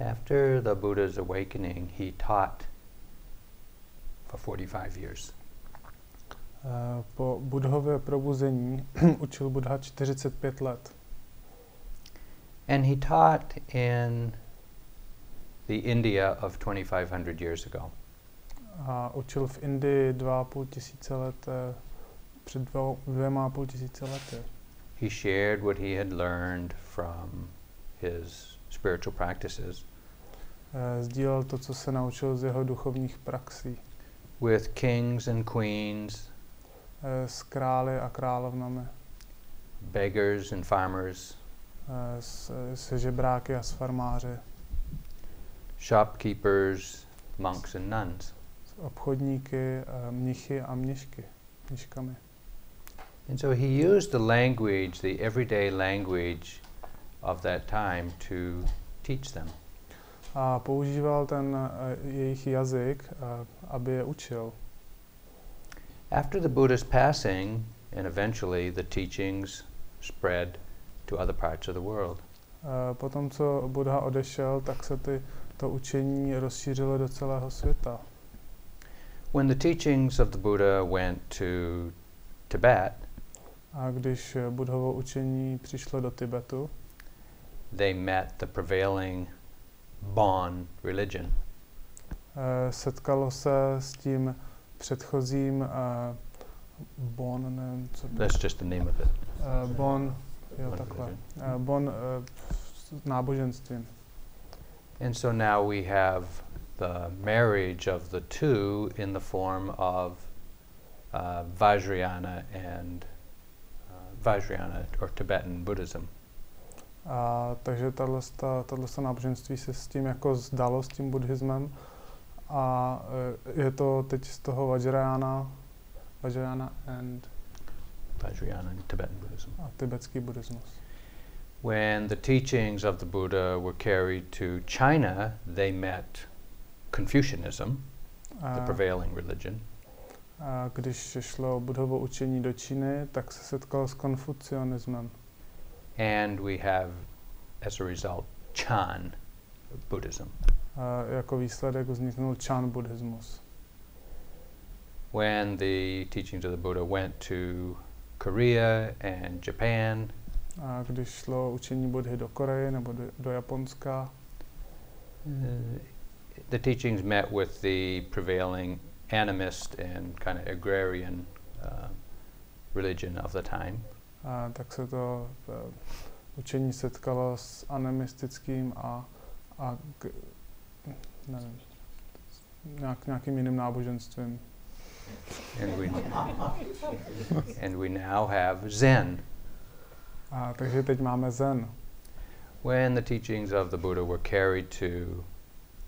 After the Buddha's awakening, he taught for 45 years. Eh, Po Budhově probuzení učil Buddha 45 let. And he taught in the India of 2500 years ago. A učil v Indii dva a půl tisíce let, eh, před dvěma a půl tisíce lety. He shared what he had learned from his spiritual practices Eh, Sdílel to, co se naučil z jeho duchovních praxí. with kings and queens, eh, S králi a královnami, beggars and farmers, eh, se žebráky a s farmáři, shopkeepers, monks and nuns. obchodníky, mnichy a mnišky, mniškami. And so he used the language, the everyday language of that time to teach them. A používal ten eh, jejich jazyk, eh, aby je učil. After the Buddha's passing, and eventually the teachings spread to other parts of the world. Eh, Potom, co Buddha odešel, tak se ty, to učení rozšířilo do celého světa. When the teachings of the Buddha went to Tibet, A když Buddhovo učení přišlo do Tibetu, they met the prevailing Bon religion. eh, setkalo se s tím předchozím eh, Bon, nevím, co That's just the name of it. eh, Bon, jo, Bon takhle. Bon náboženstvím. And so now we have the marriage of the two in the form of uh, Vajrayana and uh, Vajrayana or Tibetan Buddhism. A takže tato náboženství se s tím jako zdalo, s tím buddhismem. A eh, je to teď z toho Vajrayana, Vajrayana and Vajrayana and Tibetan Buddhism. a tibetský buddhismus. When the teachings of the Buddha were carried to China, they met Confucianism, the A, prevailing religion, a když šlo Budhovo učení do Číny, tak se setkal s konfucionismem. And we have, as a result, Chan Buddhism. A jako výsledek vzniknul Chan buddhismus. When the teachings of the Buddha went to Korea and Japan, A když šlo učení Budhy do Koreje nebo do, do Japonska, uh, the teachings met with the prevailing animist and kind of agrarian uh, religion of the time. A tak se to eh, učení setkalo s animistickým a, a k, nevím, nějak, nějakým jiným náboženstvím. And we, and we now have Zen. A, takže teď máme Zen. When the teachings of the Buddha were carried to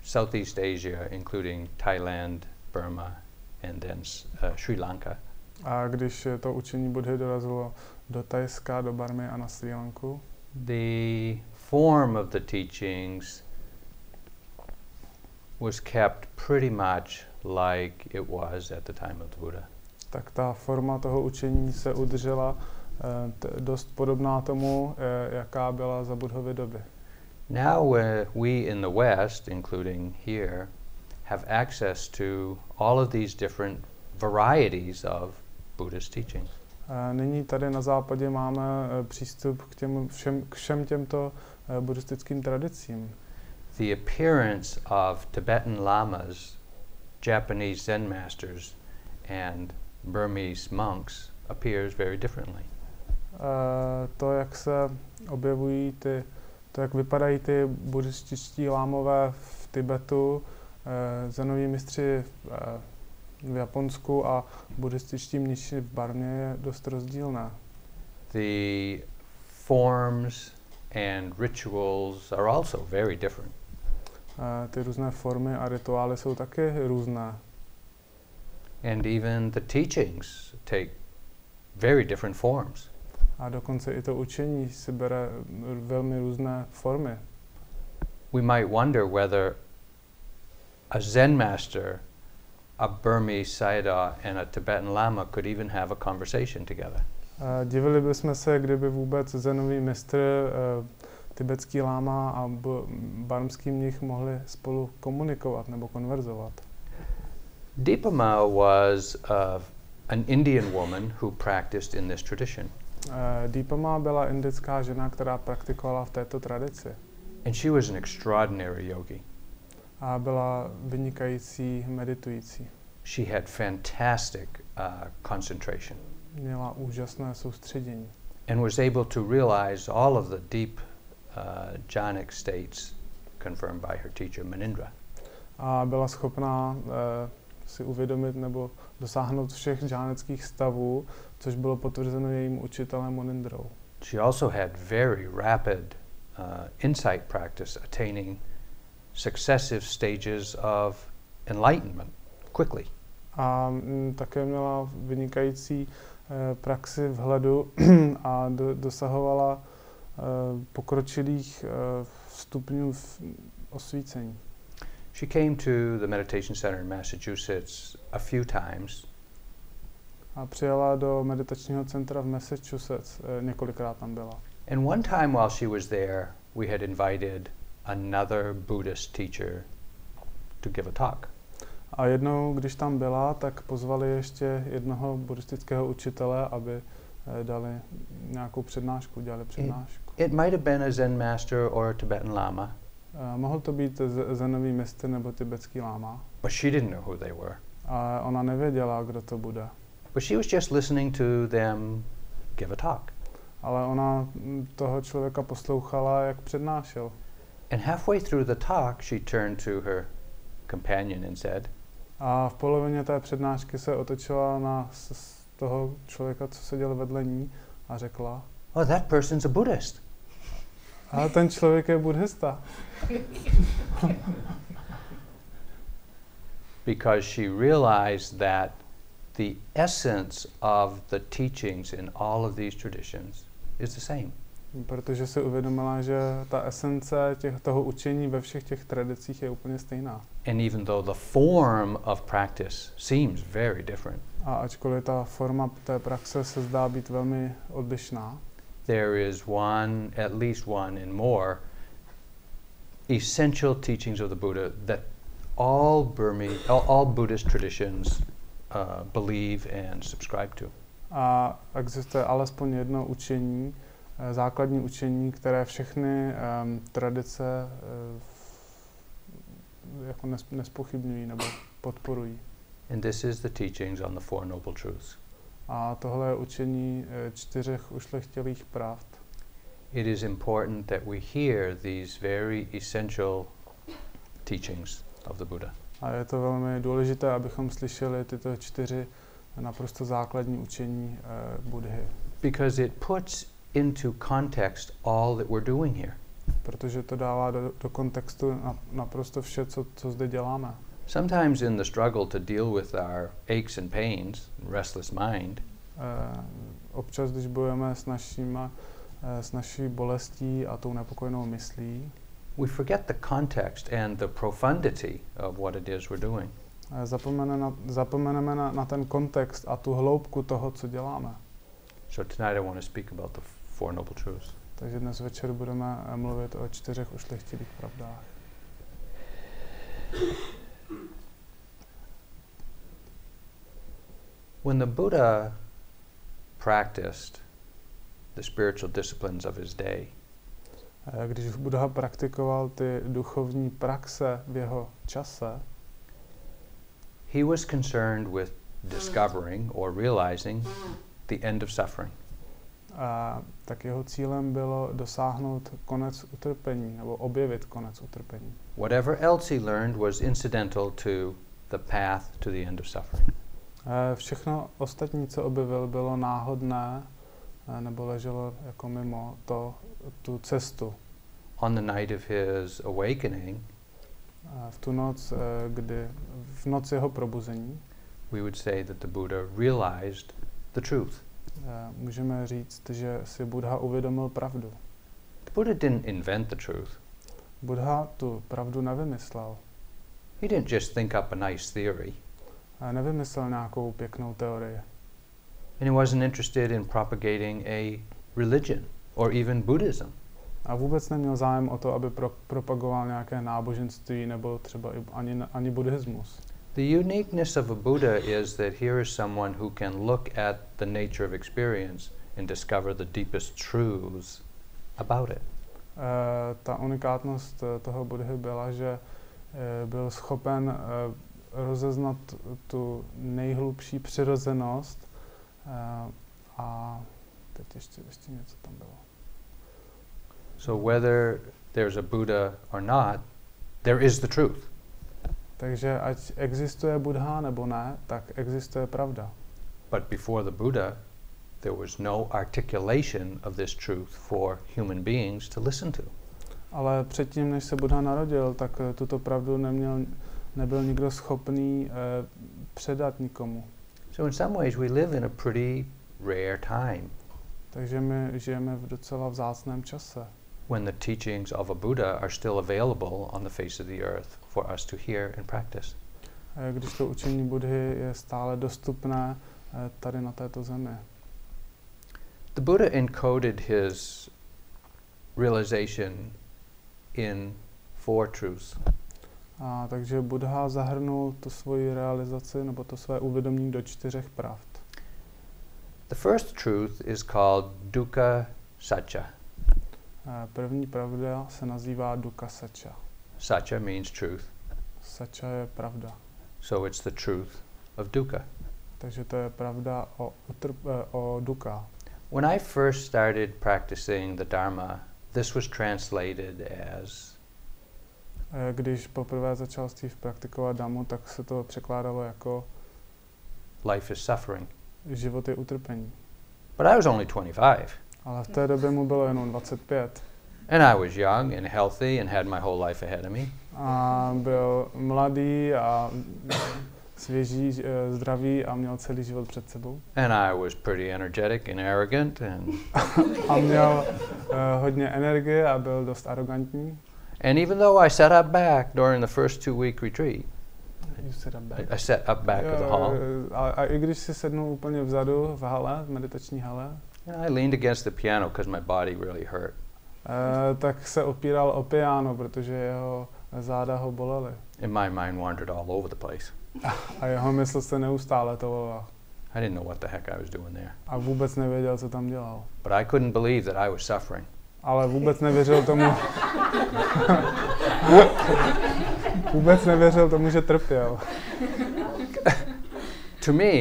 Southeast Asia, including Thailand, Burma, and then uh, Sri Lanka, A když to učení Budhy dorazilo do Tajska, do Barmy a na Sri Lanku, the form of the teachings was kept pretty much like it was at the time of the Buddha. tak ta forma toho učení se udržela eh, dost podobná tomu, eh, jaká byla za Budhovy doby. Now uh, we in the West, including here, have access to all of these different varieties of Buddhist teachings. Nyní tady na západě máme eh, přístup k, těm všem, k všem těmto eh, buddhistickým tradicím. The appearance of Tibetan lamas, Japanese Zen masters, and Burmese monks appears very differently. Eh, To, jak se objevují ty, to, jak vypadají ty buddhističtí lámové v Tibetu, eh, zenoví mistři eh, v Japonsku a buddhističtí mniši v Barmě je dost rozdílné. The forms and rituals are also very different. Eh, Ty různé formy a rituály jsou taky různé. And even the teachings take very different forms. A dokonce i to učení si bere velmi různé formy. We might wonder whether a Zen master, a Burmese Sayadaw, and a Tibetan Lama could even have a conversation together. Eh, Divili bychom se, kdyby vůbec zenový mistr, eh, tibetský láma a barmský mnich mohli spolu komunikovat nebo konverzovat. Deepama was uh, an Indian woman who practiced in this tradition. Eh, Deepama byla indická žena, která praktikovala v této tradici And she was an extraordinary yogi. A byla vynikající meditující. She had fantastic uh, concentration Měla úžasné soustředění and was able to realize all of the deep uh, jhanic states confirmed by her teacher Manindra. a byla schopná eh, si uvědomit nebo dosáhnout všech džáneckých stavů, což bylo potvrzeno jejím učitelem Monindrou. She also had very rapid uh, insight practice, attaining successive stages of enlightenment quickly. A mm, také měla vynikající eh, praxi vhledu a do, dosahovala eh, pokročilých eh, stupňů osvícení. She came to the meditation center in Massachusetts a few times, A přijela do meditačního centra v Massachusetts, několikrát tam byla. and one time while she was there, we had invited another Buddhist teacher to give a talk. A jednou, když tam byla, tak pozvali ještě jednoho buddhistického učitele, aby eh, dali nějakou přednášku, dělali přednášku. It might have been a Zen master or a Tibetan Lama, Eh, Mohl to být z- zenový mistr nebo tibetský láma. but she didn't know who they were. A ona nevěděla, kdo to bude. But she was just listening to them give a talk. Ale ona mm, toho člověka poslouchala, jak přednášel. And halfway through the talk, she turned to her companion and said, A v polovině té přednášky se otočila na toho člověka, co seděl vedle ní a řekla, Oh, that person's a Buddhist. a ten člověk je buddhista. Because she realized that the essence of the teachings in all of these traditions is the same. Protože si uvědomila, že ta esence těch, toho učení ve všech těch tradicích je úplně stejná. And even though the form of practice seems very different, A ačkoliv ta forma té praxe se zdá být velmi odlišná, there is one, at least one and more, essential teachings of the Buddha that all Burmese, all, all Buddhist traditions uh, believe and subscribe to. a existuje alespoň jedno učení, základní učení, které všechny um, tradice eh, v- jako nes, nespochybňují nebo podporují. And this is the teachings on the Four Noble Truths. A tohle je učení eh, čtyřech ušlechtilých pravd. It is important that we hear these very essential teachings of the Buddha. A je to velmi důležité, abychom slyšeli tyto čtyři naprosto základní učení eh, Budhy, because it puts into context all that we're doing here. protože to dává do, do kontextu na, naprosto vše, co, co zde děláme. Sometimes in the struggle to deal with our aches and pains, restless mind, Eh, občas, když bojujeme s, našima, eh, s naší bolestí a tou nepokojenou myslí, we forget the context and the profundity of what it is we're doing. zapomene na, zapomeneme na, na ten kontext a tu hloubku toho, co děláme. So tonight I want to speak about the Four Noble Truths. Takže dnes večer budeme eh, mluvit o čtyřech ušlechtilých pravdách. When the Buddha practiced the spiritual disciplines of his day, Eh, Když Buddha praktikoval ty duchovní praxe v jeho čase, he was concerned with discovering or realizing the end of suffering. A, tak jeho cílem bylo dosáhnout konec utrpení, nebo objevit konec utrpení. Whatever else he learned was incidental to the path to the end of suffering. Eh, Všechno ostatní, co objevil, bylo náhodné, eh, nebo leželo jako mimo to, tu cestu. On the night of his awakening, Eh, V tu noc, kdy, v noc jeho probuzení, we would say that the Buddha realized the truth. Eh, můžeme říct, že si Buddha uvědomil pravdu. Buddha didn't invent the truth. Buddha tu pravdu nevymyslel. He didn't just think up a nice theory. Eh, Nevymyslel nějakou pěknou teorii. And he wasn't interested in propagating a religion or even Buddhism. A vůbec neměl zájem o to, aby pro, propagoval nějaké náboženství nebo třeba ani, ani buddhismus. The uniqueness of a Buddha is that here is someone who can look at the nature of experience and discover the deepest truths about it. Uh, ta unikátnost uh, toho Budhy byla, že uh, byl schopen uh, rozeznat tu nejhlubší přirozenost a teď ještě, ještě něco tam bylo. So whether there's a Buddha or not, there is the truth. Takže ať existuje Buddha nebo ne, tak existuje pravda. But before the Buddha, there was no articulation of this truth for human beings to listen to. Ale předtím, než se Buddha narodil, tak uh, tuto pravdu neměl, nebyl nikdo schopný uh, předat nikomu. So in some ways we live in a pretty rare time Takže my žijeme v docela vzácném čase, when the teachings of a Buddha are still available on the face of the earth for us to hear and practice. když to učení Budhy je stále dostupné eh, tady na této zemi. The Buddha encoded his realization in four truths. A takže Buddha zahrnul tu svoji realizaci nebo to své uvědomění do čtyřech pravd. The first truth is called dukkha satcha. První pravda se nazývá dukkha sacha. Satcha means truth, Sacha je pravda. so it's the truth of dukkha. Takže to je pravda o, utrp, eh, o dukkha. When I first started practicing the Dharma, this was translated as Eh, Když poprvé začal Steve praktikovat damu, tak se to překládalo jako life is suffering. život je utrpení. But I was only 25, Ale v té době mu bylo jenom 25 and I was young and healthy and had my whole life ahead of me. a byl mladý a svěží, eh, zdravý a měl celý život před sebou. And I was pretty energetic and arrogant, and, A měl uh, hodně energie a byl dost arrogantní. and even though I sat up back during the first two week retreat, You sit up back. I, I sat up back of the hall, A, a i když si sednul úplně vzadu v hale, v meditační hale, I leaned against the piano because my body really hurt. uh, tak se opíral o piano, protože jeho záda ho bolely. And my mind wandered all over the place. A jeho mysl se neustále touvala. I didn't know what the heck I was doing there. A vůbec nevěděl, co tam dělal. But I couldn't believe that I was suffering. Ale vůbec nevěřil tomu, vůbec nevěřil tomu, že trpěl. To me,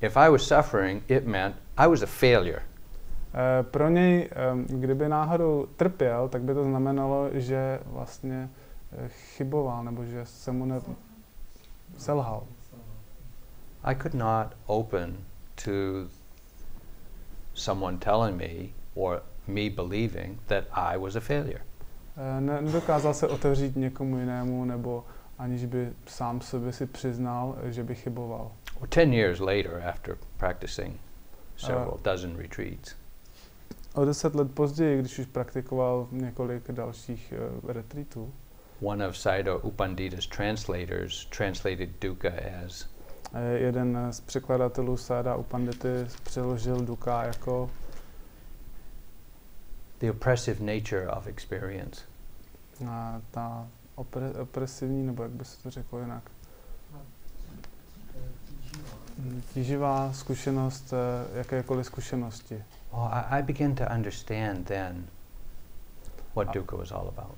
if I was suffering, it meant I was a failure. Eh, Pro něj, em, kdyby náhodou trpěl, tak by to znamenalo, že vlastně eh, chyboval, nebo že se mu ne... selhal. I could not open to someone telling me or me believing that I was a failure. Eh, Ne, nedokázal se otevřít někomu jinému, nebo aniž by sám sobě si přiznal, že by chyboval. Ten years later, after practicing several dozen retreats, O deset let později, když už praktikoval několik dalších uh, retreatů, one of Sayadaw U Pandita's translators translated dukkha as jeden z překladatelů Sáda Upandity přeložil duka jako the oppressive nature of experience. a, ta opre, opresivní, nebo jak by se to řeklo jinak, tíživá zkušenost eh, jakékoliv zkušenosti. I, I began to understand then what dukkha was all about.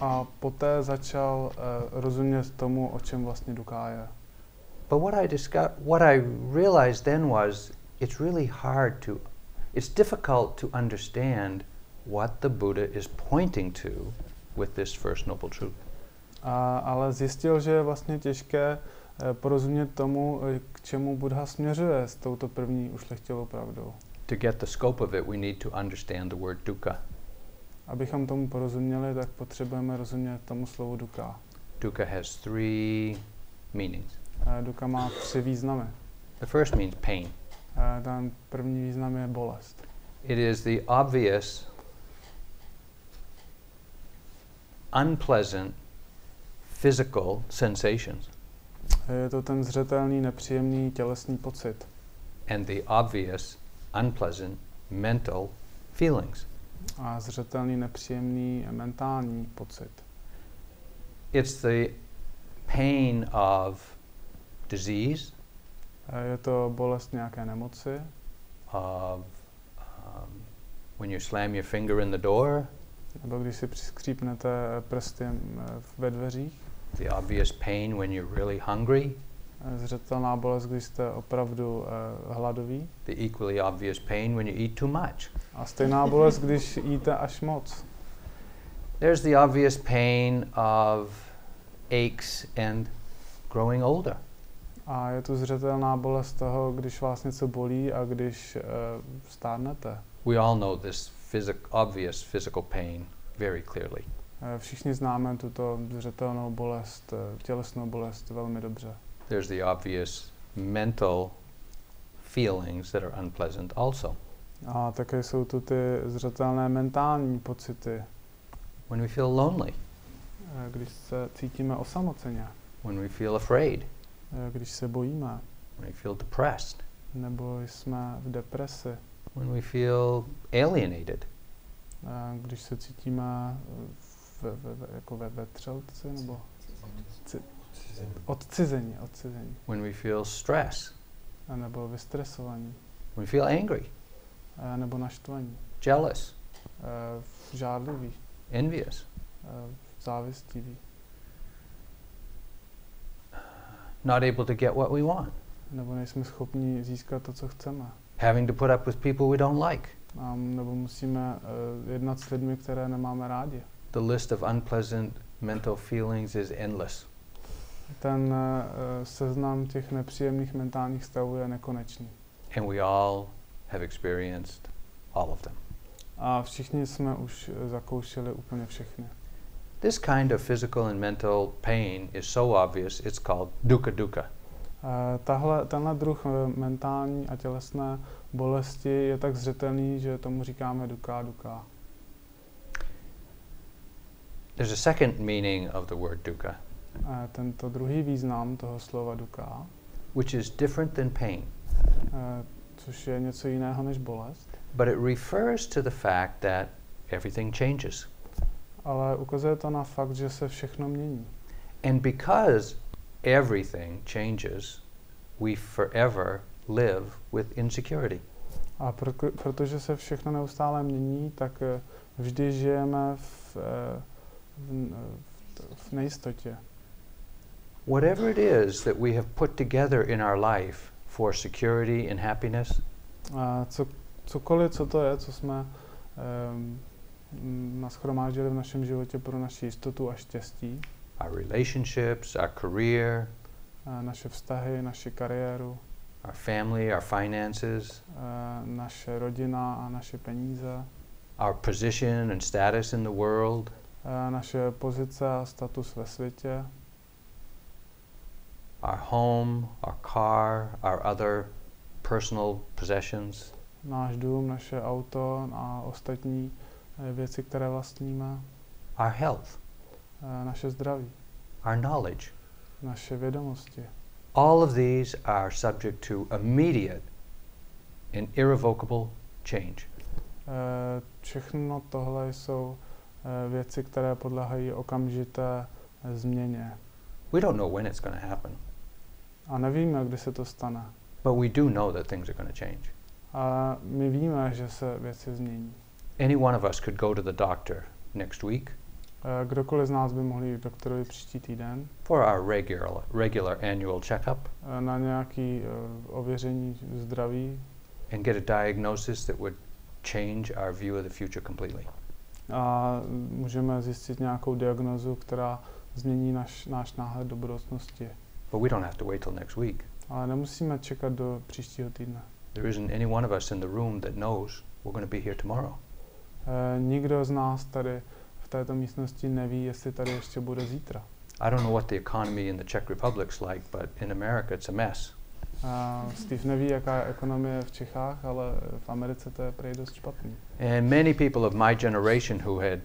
A poté začal uh, rozumět tomu, o čem vlastně duká je. But what I discovered, what I realized then was, it's really hard to, it's difficult to understand what the Buddha is pointing to with this first noble truth. A, ale zjistil, že je vlastně těžké eh, porozumět tomu, eh, k čemu Buddha směřuje s touto první ušlechtilou pravdou. To get the scope of it, we need to understand the word dukkha. Abychom tomu porozuměli, tak potřebujeme rozumět tomu slovu duka. Dukkha has three meanings. Eh, Duka má tři významy. The first means pain. Eh, Ten první význam je bolest. It is the obvious, unpleasant physical sensations Eh, Je to ten zřetelný, nepříjemný tělesný pocit and the obvious, unpleasant mental feelings. a zřetelný nepříjemný mentální pocit. It's the pain of disease, Je to bolest nějaké nemoci, of um, when you slam your finger in the door, nebo když si přiskřípnete prsty eh, ve dveřích. the obvious pain when you're really hungry, Zřetelná bolest, když jste opravdu eh, hladoví. the equally obvious pain when you eat too much. A stejná bolest, když jíte až moc. There's the obvious pain of aches and growing older. A je tu zřetelná bolest toho, když vás něco bolí a když uh, stárnete. We all know this physic, obvious physical pain very clearly. Eh, Všichni známe tuto zřetelnou bolest, tělesnou bolest velmi dobře. There's the obvious mental feelings that are unpleasant also. A také jsou tu ty zřetelné mentální pocity, When we feel lonely, když se cítíme osamoceně, when we feel afraid, když se bojíme, when we feel depressed, nebo jsme v depresi, when we feel alienated, když se cítíme v, v, v, jako ve vetřelci, nebo ci, odcizení, odcizení, when we feel stress, a nebo vystresovaní, when we feel angry, eh, nebo naštvaní, jealous, eh, žádliví, envious, eh, závistivý, not able to get what we want, nebo nejsme schopni získat to, co chceme. having to put up with people we don't like. A, nebo musíme uh, jednat s lidmi, které nemáme rádi. The list of unpleasant mental feelings is endless. Ten uh, seznam těch nepříjemných mentálních stavů je nekonečný. And we all have experienced all of them. A všichni jsme už eh, zakoušeli úplně všechny. This kind of physical and mental pain is so obvious, it's called dukkha dukkha. Uh, tahle, tenhle druh uh, mentální a tělesné bolesti je tak zřetelný, že tomu říkáme duká duká. There's a second meaning of the word dukkha, tento druhý význam toho slova duká, which is different than pain, uh, což je něco jiného než bolest, but it refers to the fact that everything changes. ale ukazuje to na fakt, že se všechno mění. And because everything changes, we forever live with insecurity. A proto, protože se všechno neustále mění, tak eh, vždy žijeme v, eh, v, v, v nejistotě. Whatever it is that we have put together in our life for security and happiness, A co, cokoliv, co to je, co jsme um, naschromáždili v našem životě pro naši jistotu a štěstí, our relationships, our career, a naše vztahy, naši kariéru, our family, our finances, a naše rodina a naše peníze, our position and status in the world, a naše pozice a status ve světě, our home, our car, our other personal possessions, náš dům, naše auto a ostatní eh, věci, které vlastníme, our health, naše zdraví, our knowledge. naše vědomosti. All of these are subject to immediate and irrevocable change. Eh, Všechno tohle jsou eh, věci, které podléhají okamžité eh, změně. We don't know when it's going to happen, A nevíme, kdy se to stane. but we do know that things are going to change. A my víme, že se věci změní. Any one of us could go to the doctor next week Kdokoliv z nás by mohl jít k doktorovi příští týden for our regular, regular annual checkup na nějaké ověření zdraví and get a diagnosis that would change our view of the future completely. a můžeme zjistit nějakou diagnozu, která změní naš, náš náhled do budoucnosti. But we don't have to wait till next week. Ale nemusíme čekat do příštího týdne. There isn't any one of us in the room that knows we're going to be here tomorrow. Eh, Nikdo z nás tady v této místnosti neví, jestli tady ještě bude zítra. I don't know what the economy in the Czech Republic's like, but in America it's a mess. Uh, Steve neví, jaká je ekonomie v Čechách, ale v Americe to je prej dost špatný. And many people of my generation who had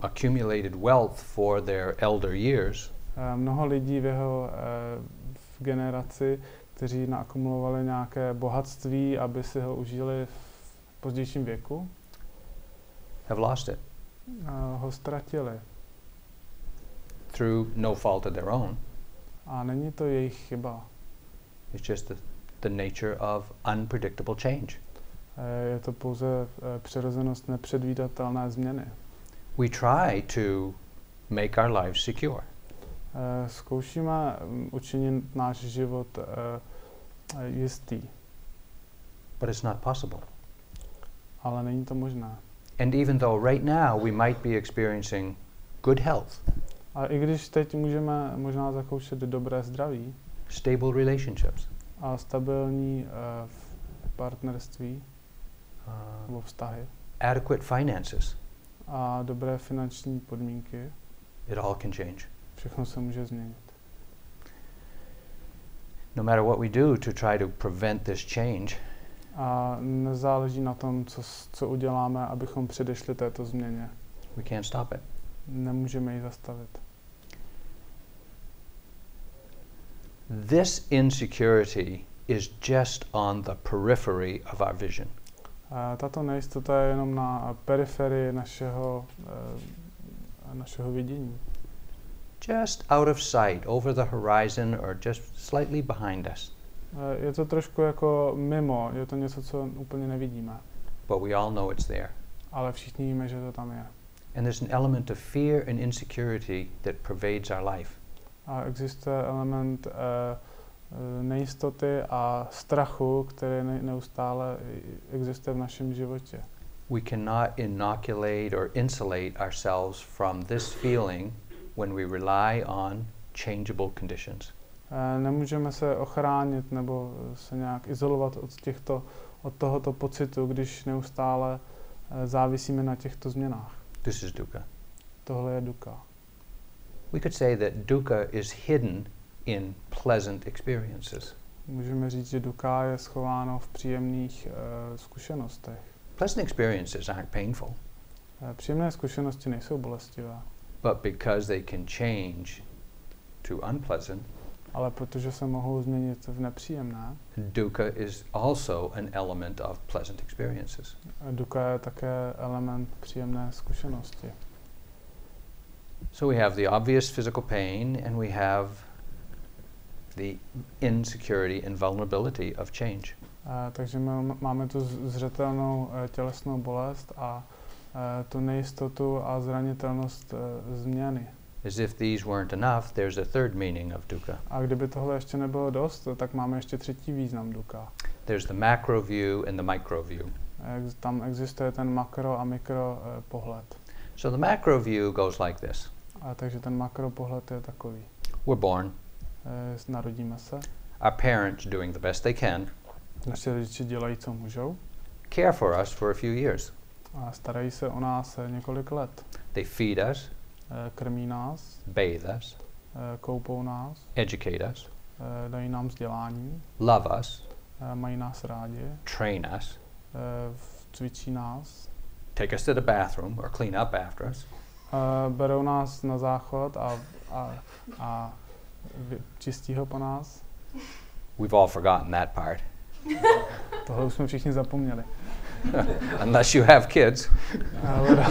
accumulated wealth for their elder years mnoho lidí v jeho uh, v generaci, kteří naakumulovali nějaké bohatství, aby si ho užili v pozdějším věku, have lost it uh, ho ztratili. through no fault of their own. A není to jejich chyba. It's just the, the nature of unpredictable change. Eh, Je to pouze eh, přirozenost nepředvídatelné změny. We try to make our lives secure. Eh, Zkoušíme mm, učinit náš život eh, jistý, but it's not possible. ale není to možné. And even though right now we might be experiencing good health, A i když teď můžeme možná zakoušet dobré zdraví stable relationships, a stabilní v partnerství uh, nebo vztahy adequate finances, a dobré finanční podmínky, it all can change. Všechno se může změnit. No matter what we do to try to prevent this change, A nezáleží na tom, co, co uděláme, abychom předešli této změně. we can't stop it. Nemůžeme ji zastavit. This insecurity is just on the periphery of our vision. A tato nejistota je jenom na periferii našeho, eh, našeho vidění. Just out of sight, over the horizon, or just slightly behind us. Eh, Je to trošku jako mimo, je to něco, co úplně nevidíme, But we all know it's there. ale všichni víme, že to tam je. And there's an element of fear and insecurity that pervades our life. A existuje element eh, nejistoty a strachu, který ne- neustále existuje v našem životě. We cannot inoculate or insulate ourselves from this feeling when we rely on changeable conditions. Nemůžeme se ochránit nebo se nějak izolovat od, těchto, od tohoto pocitu, když neustále eh, závisíme na těchto změnách. This is dukkha. Tohle je duka. We could say that dukkha is hidden in pleasant experiences. Můžeme říct, že duka je schováno v příjemných uh, zkušenostech. Pleasant experiences aren't painful, Eh, Příjemné zkušenosti nejsou bolestivé, but because they can change to unpleasant, ale protože se mohou změnit v nepříjemné, dukkha is also an element of pleasant experiences. duka je také element příjemné zkušenosti. So we have the obvious physical pain and we have the insecurity and vulnerability of change. Eh, Takže má- máme tu zřetelnou eh, tělesnou bolest a tu nejistotu a zranitelnost eh, změny. As if these weren't enough, there's a third meaning of dukkha. A kdyby tohle ještě nebylo dost, tak máme ještě třetí význam duka. There's the macro view and the micro view. Ex- Tam existuje ten makro a mikro eh, pohled. So the macro view goes like this A takže ten makro pohled je takový. We're born, Eh, Narodíme se, our parents doing the best they can, naše rodiče dělají, co můžou care for us for a few years. A starají se o nás několik let. They feed us, Eh, Krmí nás, bathe us, eh, koupou nás, educate us, eh, dají nám vzdělání, love us, mají nás rádi, train us, cvičí nás, take us to the bathroom or clean up after us, berou nás na záchod a, a, a čistí ho po nás. We've all forgotten that part. Tohle už jsme všichni zapomněli. Unless you have kids, Leda,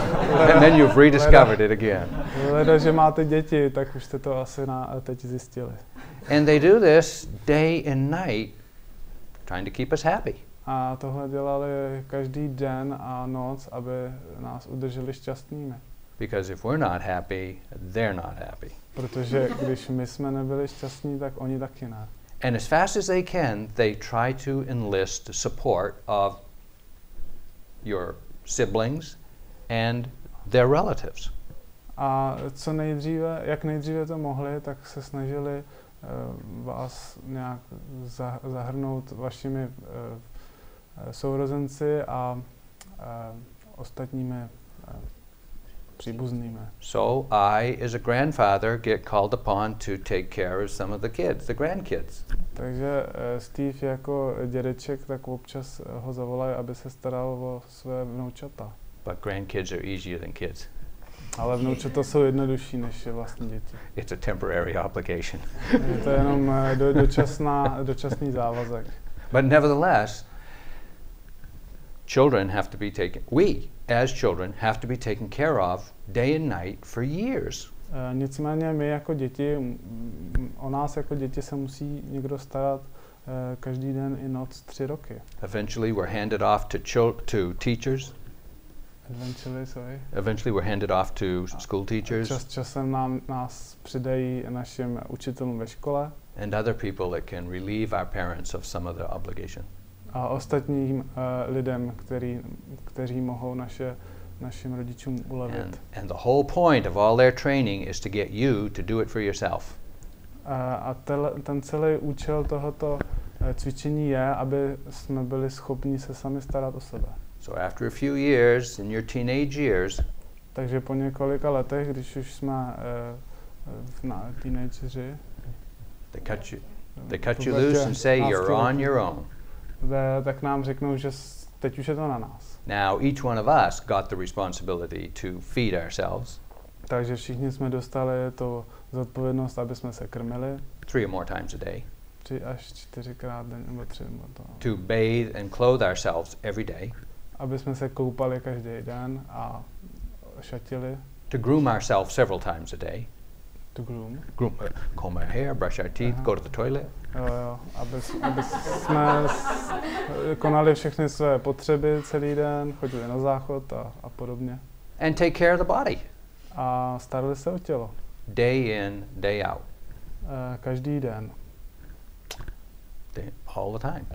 and then you've rediscovered it again. leda, že máte děti, tak už jste to asi na, teď zjistili. And they do this day and night, trying to keep us happy. A tohle dělali každý den a noc, aby nás udrželi šťastnými. Because if we're not happy, they're not happy. Protože když my jsme nebyli šťastní, tak oni taky ne. And as fast as they can, they try to enlist the support of your siblings and their relatives. A co nejdříve, jak nejdříve to mohli, tak se snažili uh, vás nějak za, zahrnout vašimi uh, sourozenci a uh, ostatními. So I, as a grandfather, get called upon to take care of some of the kids, the grandkids. Takže uh, Steve jako dědeček tak občas eh, ho zavolají, aby se staral o své vnoučata. But grandkids are easier than kids. Ale vnoučata jsou jednodušší než vlastní děti. It's a temporary obligation. Je to jenom eh, do, dočasná, dočasný závazek. But nevertheless, children have to be taken, we as children, have to be taken care of day and night for years. Eh, Nicméně my jako děti, o nás jako děti se musí někdo starat eh, každý den i noc tři roky. Eventually, we're handed off to, to teachers. Eventually, sorry. Eventually, we're handed off to school teachers Čas, časem nám, nás přidají našim učitelům ve škole and other people that can relieve our parents of some of the obligation. A ostatním uh, lidem, který, kteří mohou naše, našim rodičům ulevit. And, and the whole point of all their training is to get you to do it for yourself. A, a tel, ten celý účel tohoto eh, cvičení je, aby jsme byli schopni se sami starat o sebe. So after a few years, in your teenage years, Takže po několika letech, když už jsme uh, v na teenageři, they cut you, eh, they cut you loose and say 15 you're on your own. Tak nám řeknou, že teď už je to na nás. Now, each one of us got the responsibility to feed ourselves. Takže všichni jsme dostali to zodpovědnost, aby jsme se krmili. Three or more times a day, tři až čtyřikrát denně, nebo tři, nebo to, to bathe and clothe ourselves every day, aby jsme se koupali každý den a šatili. To groom ourselves several times a day, tu groom. groom, comb our hair, brush our teeth, Uh-huh. go to the toilet, Jo, jo, aby, aby jsme s- konali všechny své potřeby celý den, chodili na záchod a, a podobně. and take care of the body A starali se o tělo. day in, day out, E, každý den, day, all the time.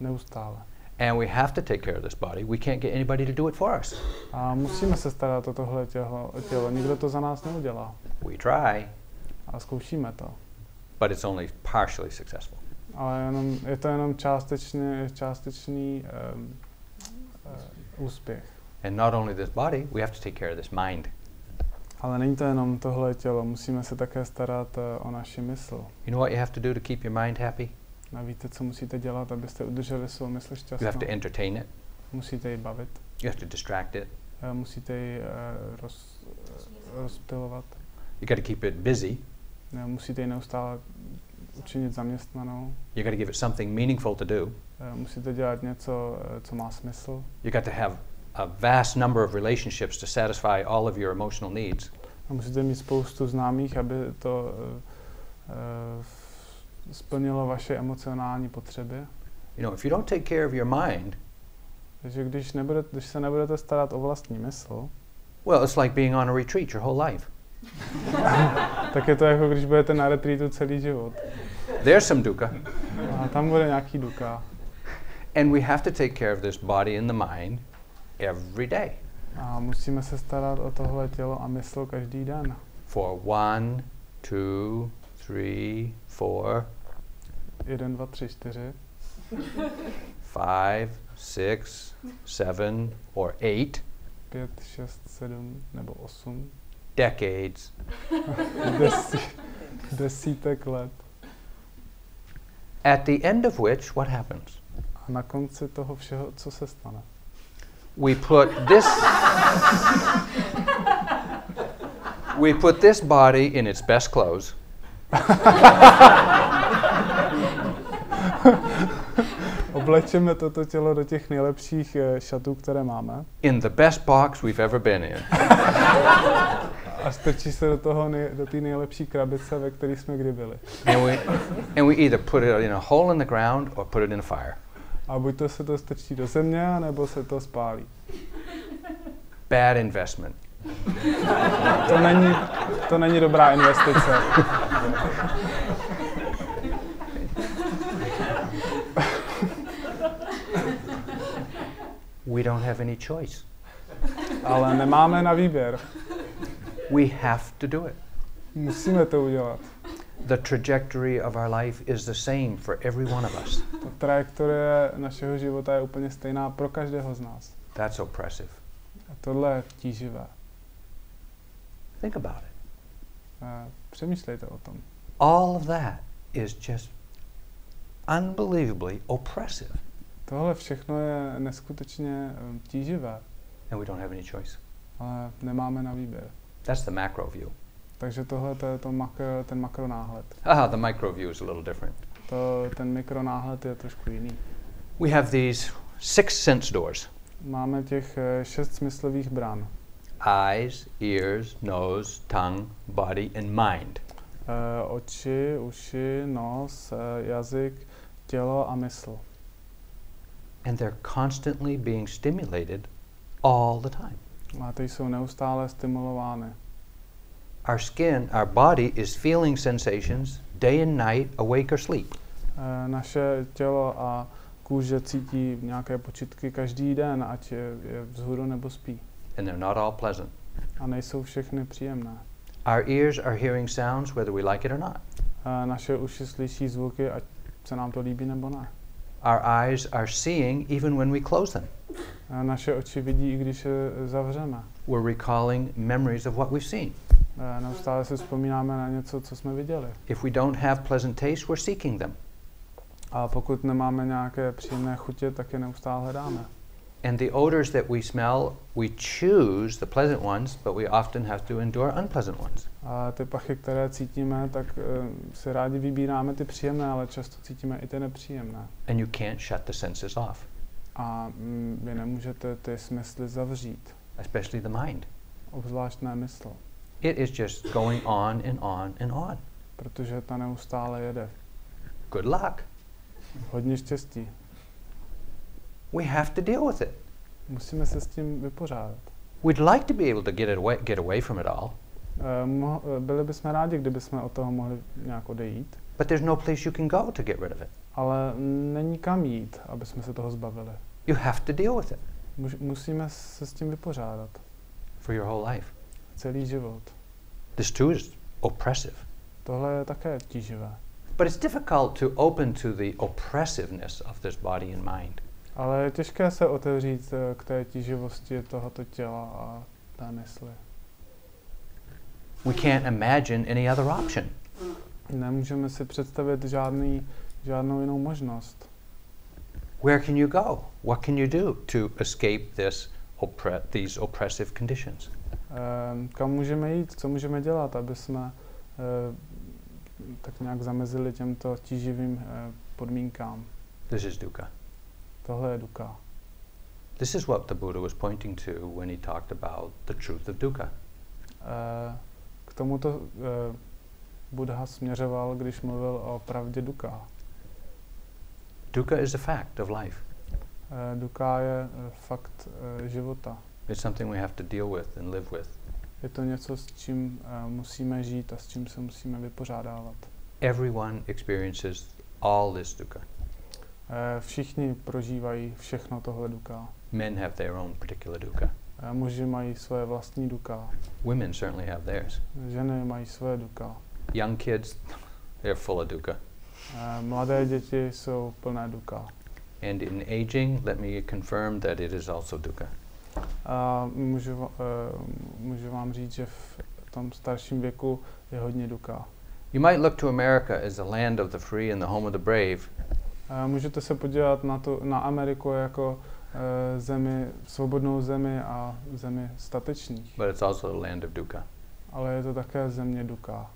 neustále. And we have to take care of this body. We can't get anybody to do it for us. A musíme se starat o tohle tělo, tělo. Nikdo to za nás neudělá. We try, A zkoušíme to. but it's only partially successful. Ale jenom, je to jenom částečně, částečný um, uh, úspěch. And not only this body, we have to take care of this mind. Ale není to jenom tohle tělo, musíme se také starat uh, o naši mysl. You know what you have to do to keep your mind happy? A víte, co musíte dělat, abyste udrželi svou mysl You šťastnou? have to entertain it. Musíte ji bavit, You have to distract it. eh, musíte ji uh, roz, uh, rozptilovat, You got to keep it busy. eh, musíte ji neustále učinit zaměstnanou, You got to give it something meaningful to do. eh, musíte dělat něco, eh, co má smysl, You got to have a vast number of relationships to satisfy all of your emotional needs. a musíte mít spoustu známých, aby to uh, splnilo vaše emocionální potřeby. You know, if you don't take care of your mind, Takže když, nebude, když se nebudete starat o vlastní mysl, well, it's like being on a retreat your whole life. tak je to jako když budete na retreatu celý život. There's some dukkha. A tam bude nějaký duka. And we have to take care of this body and the mind every day A musíme se starat o tohle tělo a mysl každý den. for one, two, three, four, Jeden, dva, tři, čtyři, five, six, seven, or eight pět, šest, sedm nebo osm, decades desí, desítek let. at the end of which what happens? A na konci toho všeho, co se stane? We put this we put this body in its best clothes Oblečeme toto tělo do těch nejlepších eh, šatů, které máme in the best box we've ever been in. a strčí se do toho nej, do té nejlepší krabice, ve které jsme kdy byli. And we and we either put it in a hole in the ground or put it in a fire. A buď to se to strčí do země, nebo se to spálí. Bad investment. To není, to není dobrá investice. We don't have any choice. Ale nemáme na výběr. We have to do it. Musíme to udělat. The trajectory of our life is the same for every one of us. Ta trajektorie našeho života je úplně stejná pro každého z nás. That's oppressive. A tohle je tíživé. Think about it. Eh, Přemýšlejte o tom. All of that is just unbelievably oppressive, Tohle všechno je neskutečně eh, tíživé, and we don't have any choice. ale nemáme na výběr. That's the macro view. Takže tohle to je to makro, ten makronáhled. Ah, the micro view is a little different. To, ten mikronáhled je trošku jiný. We have these six sense doors. máme těch eh, šest smyslových bran. eyes, ears, nose, tongue, body, and mind. Eh, oči, uši, nos, eh, jazyk, tělo a mysl. And they're constantly being stimulated all the time. Ty jsou neustále stimulovány. Our skin, our body is feeling sensations day and night, awake or sleep. Eh, naše tělo a kůže cítí nějaké počitky každý den, ať je, je vzhůru nebo spí. And they're not all pleasant. A nejsou všechny příjemné. Our ears are hearing sounds whether we like it or not. Eh, naše uši slyší zvuky, ať se nám to líbí nebo ne. Our eyes are seeing even when we close them. Eh, naše oči vidí, i když je zavřeme. We're recalling memories of what we've seen. Eh, neustále si vzpomínáme na něco, co jsme viděli. If we don't have pleasant taste, we're seeking them. A pokud nemáme nějaké příjemné chutě, tak je neustále hledáme. And the odors that we smell, we choose the pleasant ones, but we often have to endure unpleasant ones. A ty pachy, které cítíme, tak uh, si rádi vybíráme ty příjemné, ale často cítíme i ty nepříjemné. And you can't shut the senses off, A mm, vy nemůžete ty smysly zavřít, especially the mind. obzvlášť ne mysl, It is just going on and on and on. protože ta neustále jede. Good luck. Hodně štěstí. We have to deal with it. Musíme se s tím vypořádat. We'd like to be able to get away, get away from it all, eh, byli bychom rádi, kdyby jsme od toho mohli nějak odejít, but there's no place you can go to get rid of it. ale není kam jít, aby jsme se toho zbavili. You have to deal with it Muž- musíme se s tím vypořádat for your whole life. celý život. This too is oppressive. Tohle je také tíživé. But it's difficult to open to the oppressiveness of this body and mind. Ale je těžké se otevřít eh, k té tíživosti tohoto těla a té mysli. We can't imagine any other option. Nemůžeme si představit žádný, žádnou jinou možnost. Where can you go? What can you do to escape this oppre- these oppressive conditions? Ehm, kam můžeme jít, co můžeme dělat, aby jsme eh, tak nějak zamezili těmto tíživým eh, podmínkám. This is dukkha. Tohle je duka. This is what the Buddha was pointing to when he talked about the truth of dukkha. Eh, K tomuto eh, Buddha směřoval, když mluvil o pravdě duka. Dukkha is a fact of life. Eh, Duka je fakt života. It's something we have to deal with and live with. Je to něco, s čím musíme žít a s čím se musíme vypořádávat. Everyone experiences all this dukkha. Eh, Všichni prožívají všechno tohle duka. Men have their own particular dukkha. Eh, Muži mají svoje vlastní duka. Women certainly have theirs. Ženy mají svoje duka. Young kids, they're full of dukkha. Eh, Mladé děti jsou plné duka. And in aging, let me confirm that it is also dukkha. A můžu, eh, můžu vám říct, že v tom starším věku je hodně duka. You might look to America as the land of the free and the home of the brave, Můžete se podívat na, tu, na Ameriku jako eh, zemi, svobodnou zemi a zemi statečných, but it's also the land of dukkha. ale je to také země duka.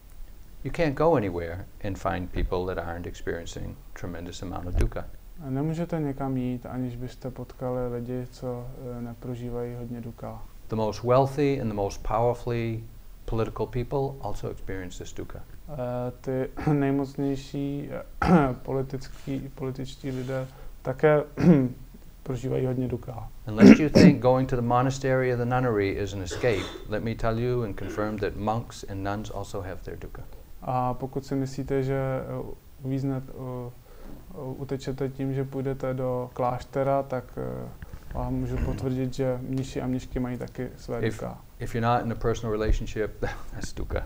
You can't go anywhere and find people that aren't experiencing tremendous amount of dukkha. A Nemůžete někam jít, aniž byste potkali lidi, co eh, neprožívají hodně duka. The most wealthy and the most powerfully political people also experience this dukkha. Eh, Ty nejmocnější eh, politický, političtí lidé také prožívají hodně duka. Unless you think going to the monastery or the nunnery is an escape, let me tell you and confirm that monks and nuns also have their dukkha. A pokud si myslíte, že eh, uvíznet, uh, utečete tím, že půjdete do kláštera, tak eh, vám můžu potvrdit, že mniši a mnišky mají taky své If- duka. If you're not in a personal relationship, that's dukkha.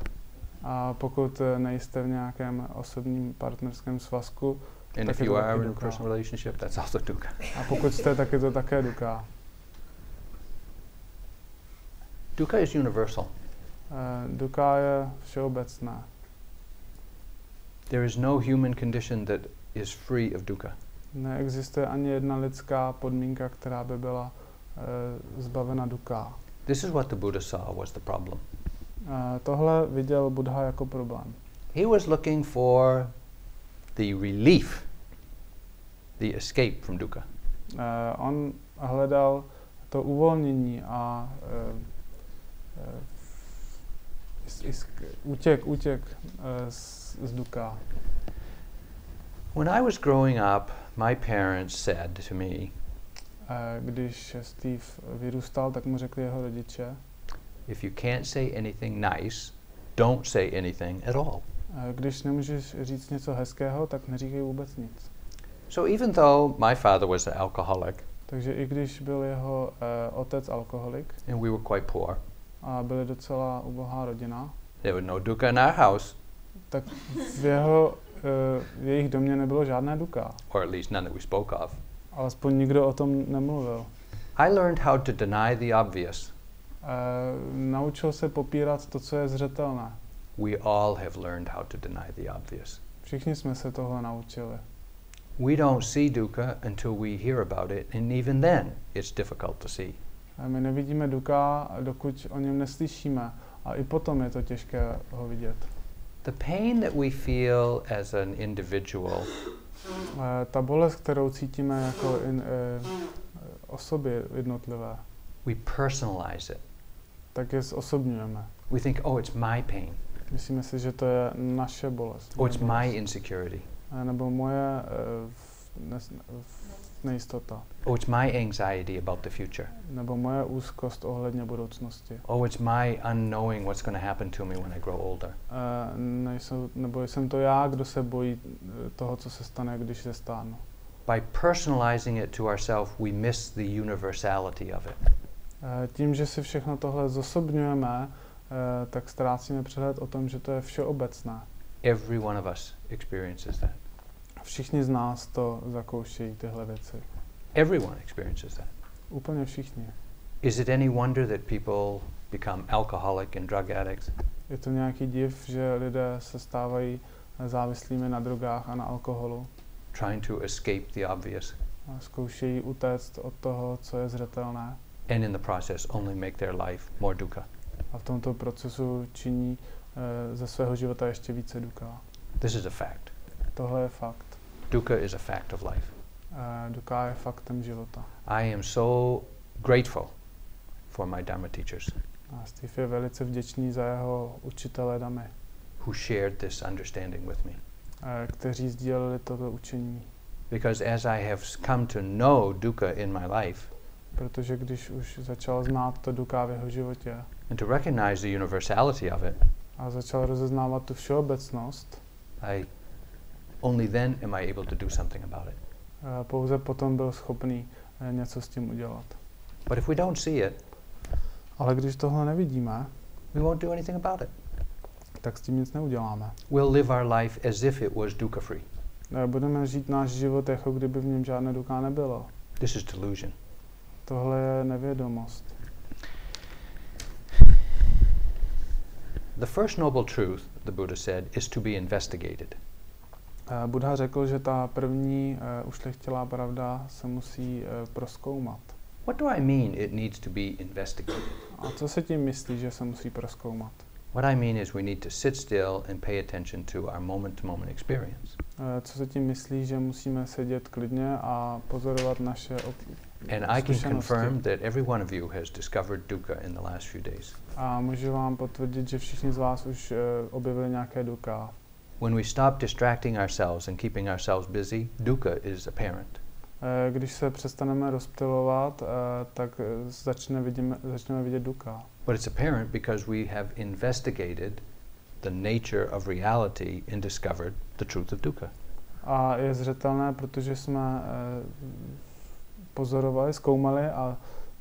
A pokud eh, nejste v nějakém osobním partnerském svazku, And Tak if je you to are taky in a personal relationship, that's also dukkha. a pokud jste, tak je to také duka. Dukkha is universal. Eh, Duka je všeobecné. There is no human condition that is free of dukkha. Neexistuje ani jedna lidská podmínka, která by byla eh, zbavena duka. This is what the Buddha saw was the problem. Tohle viděl Buddha jako problém. He was looking for the relief, the escape from dukkha. Eh, On hledal to uvolnění a uh, uh, is, is, útěk, útěk uh, z, z duka. When I was growing up, my parents said to me, Uh, když Steve vyrůstal, tak mu řekli jeho rodiče, if you can't say anything nice, don't say anything at all. když nemůžeš říct něco hezkého, tak neříkej vůbec nic. So even though my father was an alcoholic Takže i když byl jeho uh, otec alkoholik and we were quite poor, a byli docela ubohá rodina, there was no dukkha in our house, tak v jeho, uh, v jejich domě nebylo žádné duka. or at least none that we spoke of. Alespoň nikdo o tom nemluvil. I learned how to deny the obvious. Naučil se popírat to, co je zřetelné. We all have learned how to deny the obvious. Všichni jsme se tohle naučili. We don't see dukkha until we hear about it, and even then, it's difficult to see. A my nevidíme duka, dokud o něm neslyšíme. A i potom je to těžké ho vidět. The pain that we feel as an individual Uh, ta bolest, kterou cítíme jako in, uh, osoby jednotlivé, we personalize it. Tak je zosobňujeme. We think, oh, it's my pain, Myslíme si, že to je naše bolest. oh, it's my insecurity, Eh, Nebo moje uh, nes, v- nejistota. oh, it's my anxiety about the future, Nebo moje úzkost ohledně budoucnosti. oh, it's my unknowing what's going to happen to me when I grow older. Uh, nejsou, nebo jsem to já, kdo se bojí eh, toho, co se stane, když se stánu. By personalizing it to ourselves, we miss the universality of it. Eh, Tím, že si všechno tohle zosobňujeme, eh, tak ztrácíme přehled o tom, že to je všeobecné. Every one of us experiences that. Všichni z nás to zakoušejí, tyhle věci. Everyone experiences that. Úplně všichni. Is it any wonder that people become alcoholic and drug addicts? Je to nějaký div, že lidé se stávají závislými na drogách a na alkoholu trying to escape the obvious, a zkoušejí utéct od toho, co je zřetelné and in the process only make their life more dukkha. a v tomto procesu činí eh, ze svého života ještě více duka. This is a fact. Tohle je fakt. Dukkha is a fact of life. Eh, duka je faktem života. I am so grateful for my Dharma teachers A Steve je velice vděčný za jeho učitele Damy, who shared this understanding with me. eh, kteří sdíleli toto učení. Because as I have come to know dukkha in my life Protože když už začal znát to duka v jeho životě and to recognize the universality of it, a začal rozeznávat tu všeobecnost, I only then am I able to do something about it. eh, pouze potom byl schopný eh, něco s tím udělat. But if we don't see it, Ale když tohle nevidíme, we won't do anything about it. tak s tím nic neuděláme. We'll live our life as if it was dukkha free. Eh, Budeme žít náš život, jako kdyby v něm žádné duka nebylo. This is delusion. Tohle je nevědomost. The first noble truth, the Buddha said, is to be investigated. Eh, Buddha řekl, že ta první uh, ušlechtilá pravda se musí uh, proskoumat. What do I mean it needs to be investigated? A co se tím myslí, že se musí proskoumat? What I mean is we need to sit still and pay attention to our moment to moment experience. Eh, Co se tím myslí, že musíme sedět klidně a pozorovat naše And I can confirm that every one of you has discovered dukkha in the last few days. A můžu vám potvrdit, že všichni z vás už uh, objevili nějaké duka. When we stop distracting ourselves and keeping ourselves busy, dukkha is apparent. Eh, Když se přestaneme rozptilovat, eh, tak začne vidíme, začneme vidět duka. But it's apparent because we have investigated the nature of reality and discovered the truth of dukkha. A je zřetelné, protože jsme eh, pozorovali, zkoumali a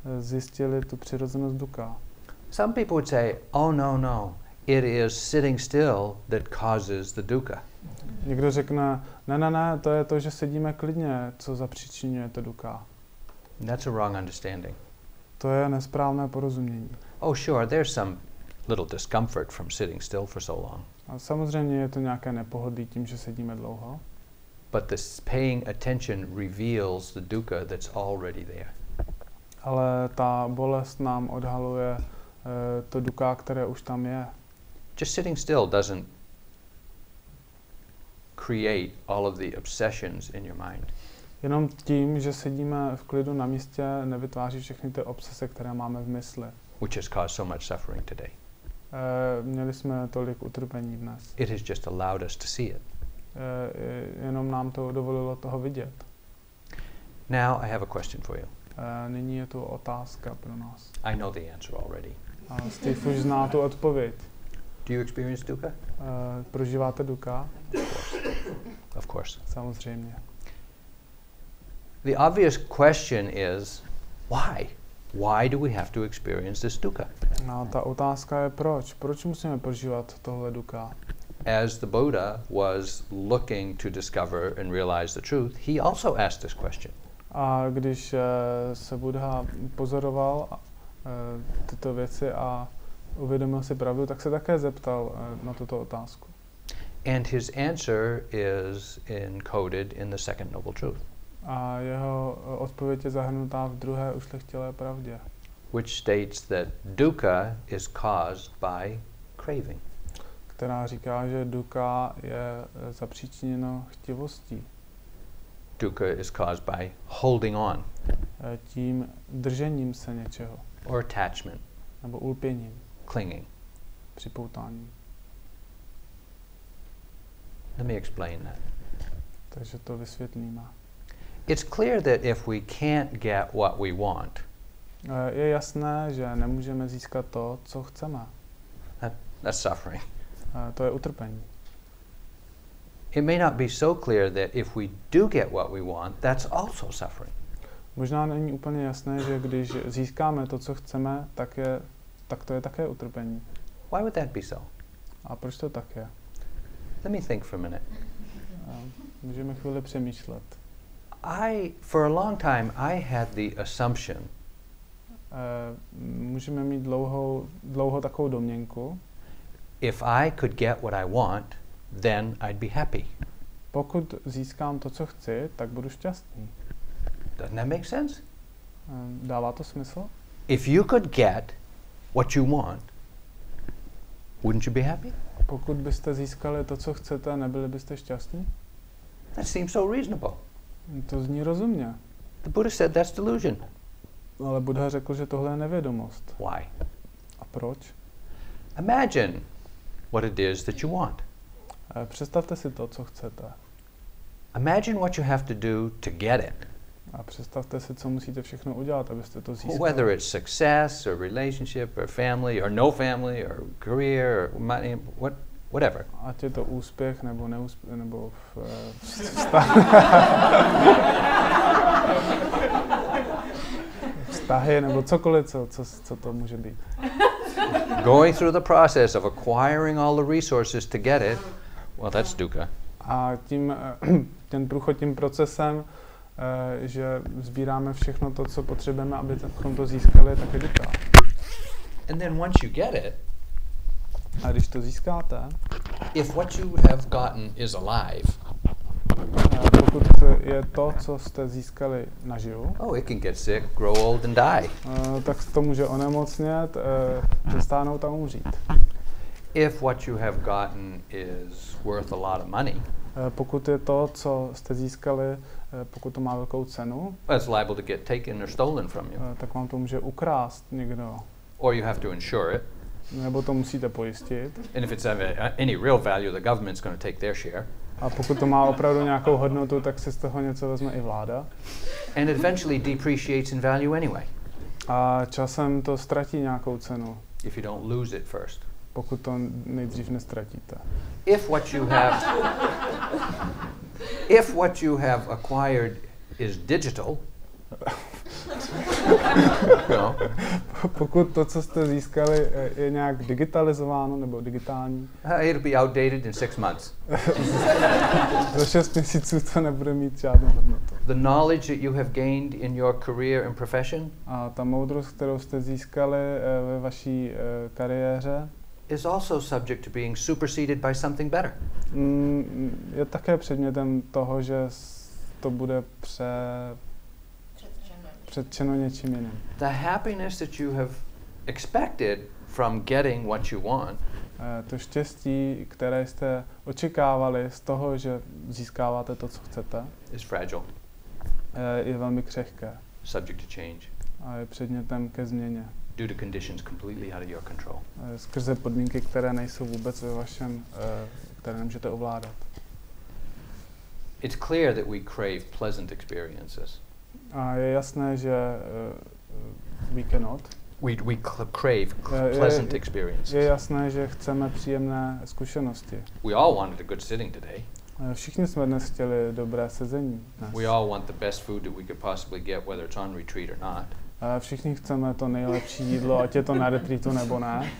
eh, zjistili tu přirozenost duka. Some people would say, oh, no, no, it is sitting still that causes the dukkha. Někdo řekne, ne, ne, ne, to je to, že sedíme klidně, co zapříčinuje to duka. That's a wrong understanding. To je nesprávné porozumění. Oh, sure, there's some little discomfort from sitting still for so long. A samozřejmě je to nějaké nepohodlí tím, že sedíme dlouho, But this paying attention reveals the dukkha that's already there. ale ta bolest nám odhaluje eh, to duka, které už tam je. Just sitting still doesn't create all of the obsessions in your mind. Jenom tím, že sedíme v klidu na místě, nevytváří všechny ty obsese, které máme v mysli. which has caused so much suffering today. Eh, Měli jsme tolik utrpení dnes. It has just allowed us to see it. Eh, Jenom nám to dovolilo toho vidět. Now I have a question for you. Eh, Nyní je tu otázka pro nás. I know the answer already. Steve už zná tu odpověď. Do you experience dukkha? Eh, Prožíváte duka? Of course. Samozřejmě. The obvious question is why? Why do we have to experience this dukkha? A ta otázka je proč? Proč musíme prožívat tohle duka? As the Buddha was looking to discover and realize the truth, he also asked this question. A když eh, se Buddha pozoroval eh, tyto věci a uvědomil si pravdu, tak se také zeptal eh, na tuto otázku. And his answer is encoded in the second noble truth, A jeho eh, odpověď je zahrnutá v druhé ušlechtilé pravdě, which states that dukkha is caused by craving. Která říká, že duka je eh, zapříčiněno chtivostí, Dukkha is caused by holding on eh, tím držením se něčeho, or attachment, nebo ulpěním, clinging. připoutáním. Let me explain that. Takže to vysvětlíme. It's clear that if we can't get what we want, Eh, Je jasné, že nemůžeme získat to, co chceme. that's suffering. To je utrpení. It may not be so clear that if we do get what we want, that's also suffering. Možná není úplně jasné, že když získáme to, co chceme, tak, je, tak to je také utrpení. Why would that be so? A proč to tak je? Let me think for a minute. Můžeme chvíli přemýšlet. I, for a long time, I had the assumption Eh, Můžeme mít dlouhou, dlouho takovou domněnku. If I could get what I want, then I'd be happy. Pokud získám to, co chci, tak budu šťastný. Doesn't that make sense? Eh, Dává to smysl? If you could get what you want, wouldn't you be happy? Pokud byste získali to, co chcete, nebyli byste šťastní? That seems so reasonable. To zní rozumně. The Buddha said that's delusion. Ale Buddha řekl, že tohle je nevědomost. Why? A proč? Imagine what it is that you want. Eh, Představte si to, co chcete. Imagine what you have to do to get it. A představte si, co musíte všechno udělat, abyste to získali. Whether it's success or relationship or family or no family or career or money, what, whatever. Ať je to úspěch nebo neúspěch, nebo v, eh, vztah. vztahy, nebo cokoliv, co, co, co to může být. Going through the process of acquiring all the resources to get it, well, that's dukkha. A tím, eh, ten průchod tím procesem, eh, že sbíráme všechno to, co potřebujeme, aby to získali, tak je duka. And then once you get it, A když to získáte, if what you have gotten is alive, pokud je to, co jste získali naživu, oh, it can get sick, grow old, and die. tak to může onemocnět, eh, přestáhnout a umřít. If what you have gotten is worth a lot of money, Eh, Pokud je to, co jste získali, eh, pokud to má velkou cenu, it's liable to get taken or stolen from you. tak vám to může ukrást někdo. Or you have to insure it. Nebo to musíte pojistit. And if it's any real value, the government's going to take their share. A pokud to má opravdu nějakou hodnotu, tak si z toho něco vezme i vláda. And eventually depreciates in value anyway, A časem to ztratí nějakou cenu, if you don't lose it first. pokud to nejdřív nestratíte. If what you have if what you have acquired is digital, no, Pokud to, co jste získali, eh, je nějak digitalizováno nebo digitální, uh, it'll be outdated in six months. za 6 měsíců to nebude mít žádnou hodnotu. The knowledge that you have gained in your career and profession A ta moudrost, kterou jste získali eh, ve vaší eh, kariéře, is also subject to being superseded by something better. mm, je také předmětem toho, že to bude pře, předčeno něčím jiným. The happiness that you have expected from getting what you want Eh, To štěstí, které jste očekávali z toho, že získáváte to, co chcete, is fragile. eh, je velmi křehké subject to change, a je předmětem ke změně. due to conditions completely out of your control. eh, Skrze podmínky, které nejsou vůbec ve vašem, které nemůžete ovládat. It's clear that we crave pleasant experiences. A je jasné, že uh, we cannot. We, we crave pleasant experiences. Je jasné, že chceme příjemné zkušenosti. We all wanted a good sitting today. Eh, Všichni jsme dnes chtěli dobré sezení. Dnes. We all want the best food that we could possibly get, whether it's on retreat or not. Eh, Všichni chceme to nejlepší jídlo, ať je to na retreatu nebo ne.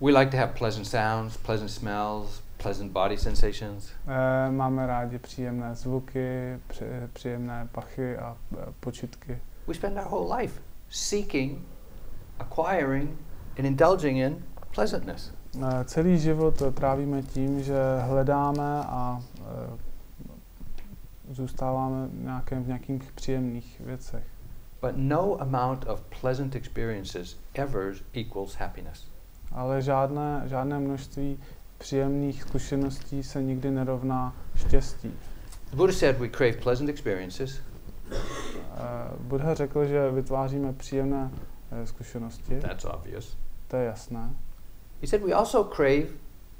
We like to have pleasant sounds, pleasant smells, pleasant body sensations. Eh, Máme rádi příjemné zvuky, při- příjemné pachy a eh, počitky. We spend our whole life seeking, acquiring, and indulging in pleasantness. Eh, Celý život trávíme tím, že hledáme a zůstáváme v nějakém, v nějakých příjemných věcech. But no amount of pleasant experiences ever equals happiness. Ale žádné, žádné množství příjemných zkušeností se nikdy nerovná štěstí. The Buddha said we crave pleasant experiences, Eh, Buddha řekl, že vytváříme příjemné eh, zkušenosti, that's obvious. to je jasné. He said we also crave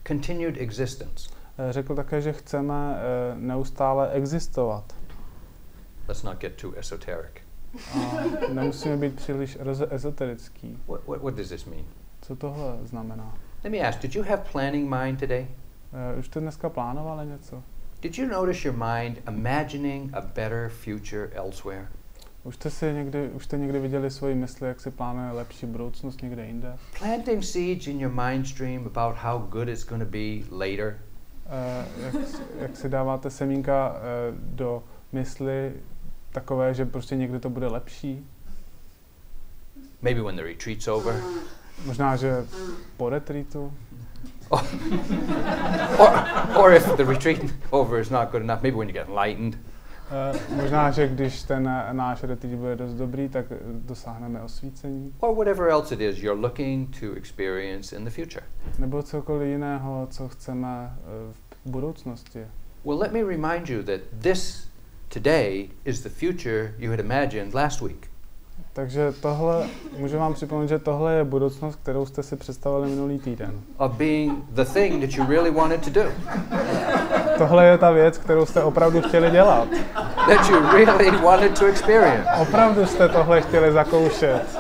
continued existence. Eh, Řekl také, že chceme eh, neustále existovat. Let's not get too esoteric. A nemusíme být příliš ezoterický. What, what, what does this mean? Co tohle znamená? Let me ask, did you have planning mind today? Eh, Už jste dneska plánovali něco? Did you notice your mind imagining a better future elsewhere? Už jste, si někdy, už jste někdy viděli svoji mysli, jak si plánuje lepší budoucnost někde jinde? Planting seeds in your mind stream about how good it's going to be later? Eh, jak, jak si dáváte semínka eh, do mysli takové, že prostě někdy to bude lepší? Maybe when the retreat's over? Možná, že po retreatu? or, or if the retreat over is not good enough, maybe when you get enlightened? Eh, možná, že když ten eh, náš retreat bude dost dobrý, tak eh, dosáhneme osvícení. Or whatever else it is you're looking to experience in the future. Nebo cokoliv jiného, co chceme eh, v budoucnosti. Well, let me remind you that this today is the future you had imagined last week. Takže tohle, můžu vám připomenout, že tohle je budoucnost, kterou jste si představili minulý týden. Of being the thing that you really wanted to do, Tohle je ta věc, kterou jste opravdu chtěli dělat. that you really wanted to experience. Opravdu jste tohle chtěli zakoušet.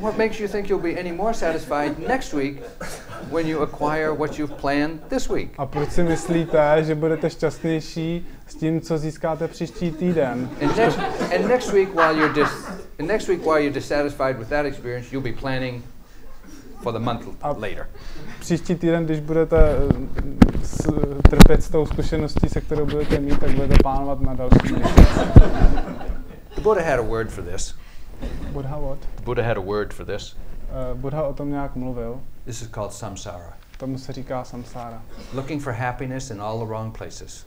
What makes you think you'll be any more satisfied next week when you acquire what you've planned this week? A proč si myslíte, že budete šťastnější s tím, co získáte příští týden? And next, and next week, while you're dis, and next week, while you're dissatisfied with that experience, you'll be planning for the month Up. later. Příští týden, když budete eh, s, trpět s tou zkušeností, se kterou budete mít, tak budete plánovat na další měsíc. The Buddha had a word for this. Buddha what? Buddha had a word for this. Uh, Buddha o tom nějak mluvil. This is called samsara. Tomu se říká samsára. Looking for happiness in all the wrong places,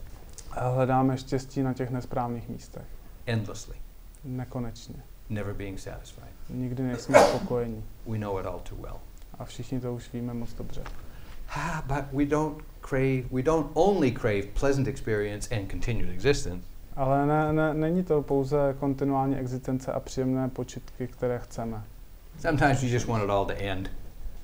hledáme štěstí na těch nesprávných místech. endlessly, Nekonečně. never being satisfied. Nikdy nejsme spokojení. We know it all too well. A všichni to už víme moc dobře. Ah, but we don't crave, we don't only crave pleasant experience and continued existence. Ale ne, ne, není to pouze kontinuální existence a příjemné počitky, které chceme. Sometimes we just want it all to end.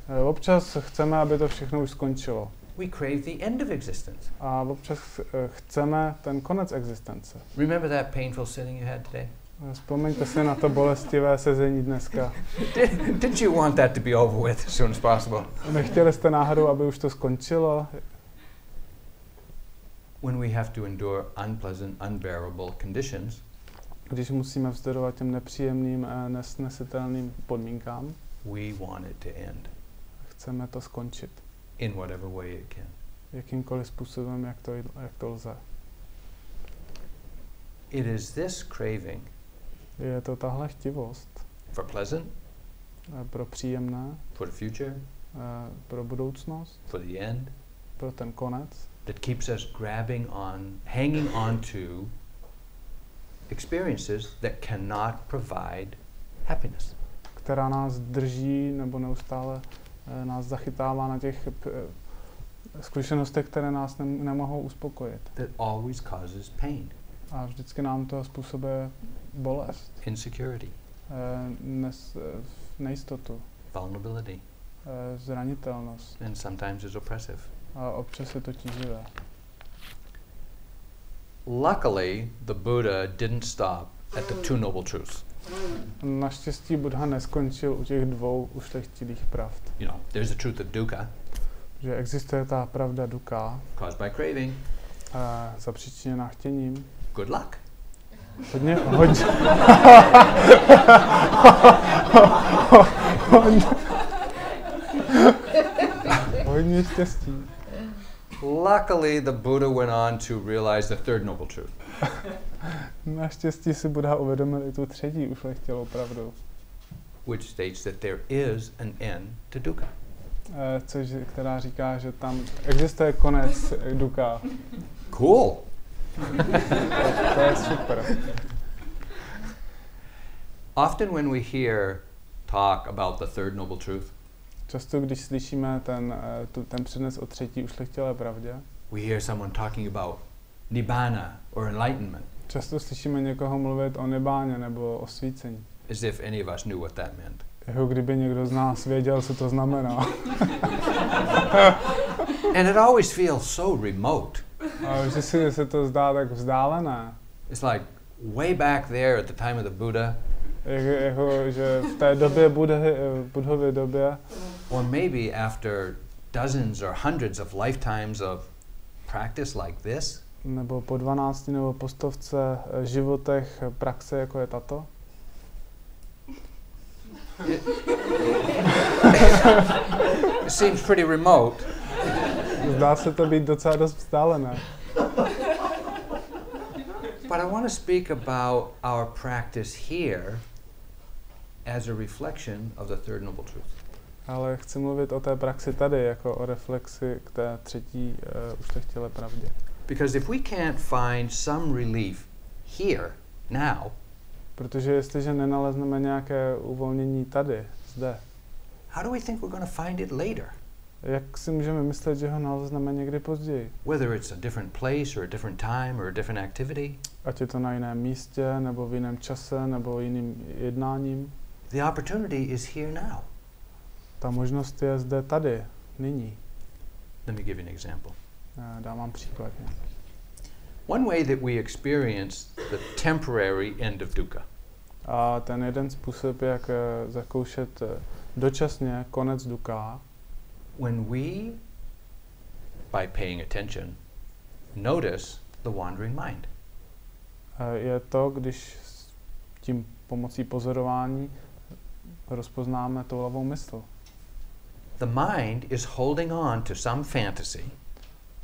Eh, Občas chceme, aby to všechno už skončilo. We crave the end of existence. A občas eh, chceme ten konec existence. Remember that painful sitting you had today? Eh, Vzpomeňte si na to bolestivé sezení dneska. Did, didn't you want that to be over with as soon as possible? Nechtěli jste náhodou, aby už to skončilo? When we have to endure unpleasant, unbearable conditions, Když musíme vzdorovat těm nepříjemným, nesnesitelným podmínkám, we want it to end. Chceme to skončit. in whatever way it can. Jakýmkoliv způsobem, jak to, jak to lze. It is this craving Je to tahle chtivost. for pleasant, pro příjemné, for the future, pro budoucnost, for the end, pro ten konec, that keeps us grabbing on, hanging on to experiences that cannot provide happiness. která nás drží nebo neustále eh, nás zachytává na těch eh, zkušenostech, které nás nem, nemohou uspokojit. that always causes pain, A vždycky nám to způsobuje bolest, insecurity, eh, nes, eh, nejistotu, vulnerability, eh, zranitelnost and sometimes is oppressive. A občas je to tíživé. Luckily, the Buddha didn't stop at the Two Noble Truths. Naštěstí Buddha neskončil u těch dvou ušlechtilých pravd. You know, there's the truth of dukkha, Že existuje ta pravda duka, caused by craving. eh, zapříčiněná chtěním. Good luck. Hodně, hodně, hodně, hodně štěstí. Luckily, the Buddha went on to realize the third noble truth, Naštěstí si Buddha uvědomil i tu třetí ušlechtilou pravdu, which states that there is an end to dukkha. eh, což, která říká, že tam existuje konec duka. Cool. To je super. Often, when we hear talk about the third noble truth, Často, když slyšíme ten, eh, tu, ten přednes o třetí ušlechtilé pravdě, we hear someone talking about nibbana or enlightenment, často slyšíme někoho mluvit o nebáně nebo o svícení. as if any of us knew what that meant. Jako kdyby někdo z nás věděl, co to znamená. And it always feels so remote. A si se to zdá tak vzdálené. It's like way back there at the time of the Buddha, Jak, jako, že v té době, Budhy, Budhově době, or maybe after dozens or hundreds of lifetimes of practice like this, nebo po 12 nebo po stovce eh, životech eh, praxe, jako je tato. it seems pretty remote. Zdá se to být docela dost vzdálené. But I want to speak about our practice here as a reflection of the third noble truth. Ale chci mluvit o té praxi tady, jako o reflexi k té třetí uh, ušlechtilé pravdě. Because if we can't find some relief here, now, Protože jestliže nenalezneme nějaké uvolnění tady, zde, how do we think we're going to find it later? jak si můžeme myslet, že ho nalezneme někdy později? Whether it's a different place or a different time or a different activity, Ať je to na jiném místě, nebo v jiném čase, nebo jiným jednáním. The opportunity is here now. Ta možnost je zde tady, nyní. Let me give you an example. Eh, Dám vám příklad. One way that we experience the temporary end of dukkha A ten jeden způsob, jak eh, zakoušet eh, dočasně konec duka, when we, by paying attention, notice the wandering mind. je to, když tím pomocí pozorování rozpoznáme toulavou mysl. The mind is holding on to some fantasy,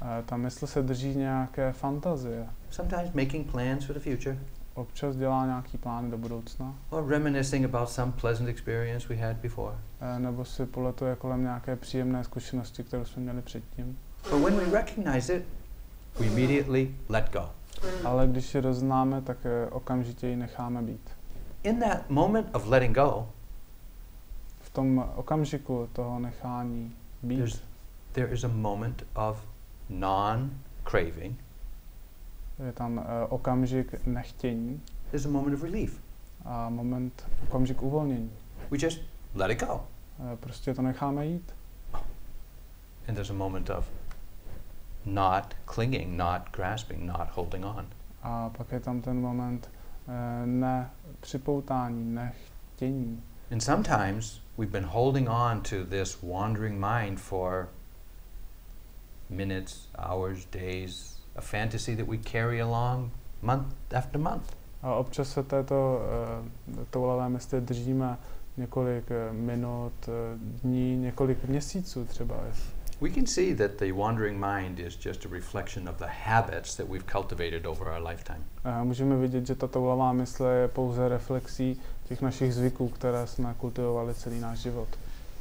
Eh, Ta mysl se drží nějaké fantazie. sometimes making plans for the future, Občas dělá nějaký plán do budoucna, or reminiscing about some pleasant experience we had before. eh, nebo si poletuje kolem nějaké příjemné zkušenosti, kterou jsme měli předtím. But when we recognize it, we immediately let go. Ale když ji roznáme, tak eh, okamžitě ji necháme být. In that moment of letting go, tom okamžiku toho nechání být There's- there is a moment of non craving, je tam eh, okamžik nechtění there's a moment of relief. a moment, okamžik uvolnění. We just let it go. Eh, Prostě to necháme jít. And there's a moment of not clinging, not grasping, not holding on. A pak je tam ten moment eh, nepřipoutání, nechtění. And sometimes we've been holding on to this wandering mind for minutes, hours, days, a fantasy that we carry along month after month. A občas se této uh, toulavé mysli držíme několik eh, minut, eh, dní, několik měsíců třeba. We can see that the wandering mind is just a reflection of the habits that we've cultivated over our lifetime. A můžeme vidět, že ta toulavá mysl je pouze reflexí těch našich zvyků, které jsme kultivovali celý náš život.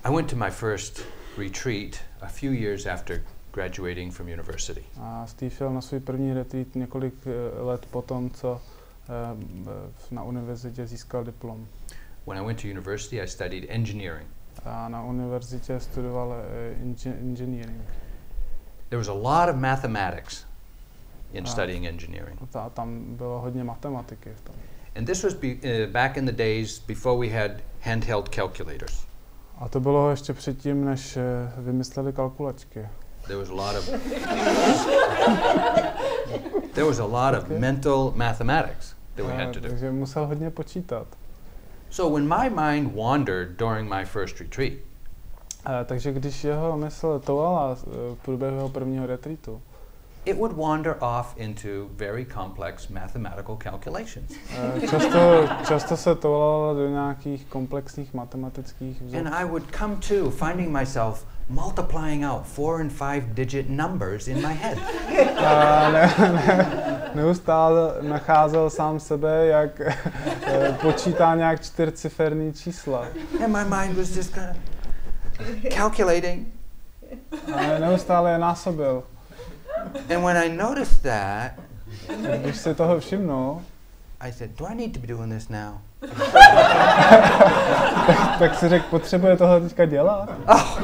I went to my first retreat a few years after graduating from university. A Steve šel na svůj první retreat několik eh, let po tom, co eh, na univerzitě získal diplom. When I went to university, I studied engineering. A na univerzitě studoval eh, engineering. There was a lot of mathematics in studying engineering. A tam bylo hodně matematiky v tom. And this was be, uh, back in the days before we had handheld calculators. A to bylo ještě předtím, než eh, vymysleli kalkulačky. There was a lot of there was a lot of mental mathematics that we had to do. Takže musel hodně počítat. So when my mind wandered during my first retreat, Eh, takže když jeho mysl tovala eh, v průběhu jeho prvního retreatu, it would wander off into very complex mathematical calculations. eh, často, často se tovala do nějakých komplexních matematických And vzorků. I would come to finding myself multiplying out four and five digit numbers in my head. A ne, ne, neustále nacházel sám sebe, jak eh, počítá nějak čtyřciferný čísla. And my mind was just kind of calculating. A neustále je násobil. And when I noticed that, Když si toho všimnul, I said, Do I need to be doing this now? tak si řekl, potřebuje tohle teďka dělat. Oh,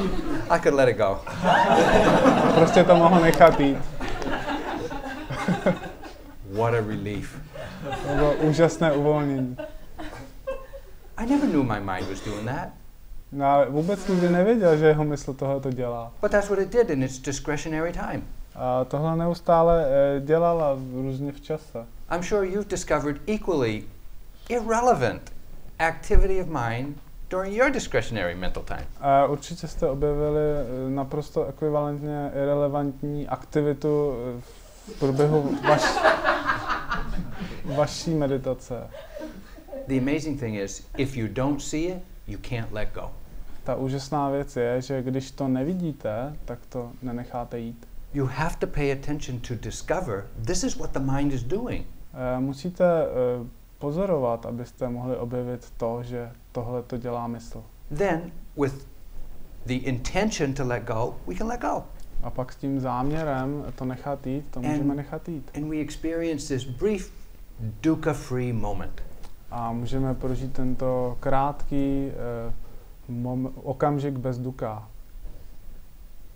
I could let it go. Prostě to mohl nechat jít. What a relief. To bylo úžasné uvolnění. I never knew my mind was doing that. No, vůbec nikdy nevěděl, že jeho mysl tohle to dělá. But that's what it did in its discretionary time. A tohle neustále eh, dělala v- různě v čase. I'm sure you've discovered equally irrelevant activity of mind during your discretionary mental time. A určitě jste objevili eh, naprosto ekvivalentně irrelevantní aktivitu eh, v průběhu vaš, vaší meditace. The amazing thing is, if you don't see it, you can't let go. Ta úžasná věc je, že když to nevidíte, tak to nenecháte jít. You have to pay attention to discover this is what the mind is doing. Eh, Musíte eh, pozorovat, abyste mohli objevit to, že tohle to dělá mysl. Then, with the intention to let go, we can let go. A pak s tím záměrem to nechat jít, to And- můžeme nechat jít. And we experience this brief dukkha free moment. A můžeme prožít tento krátký eh, mom- okamžik bez duka.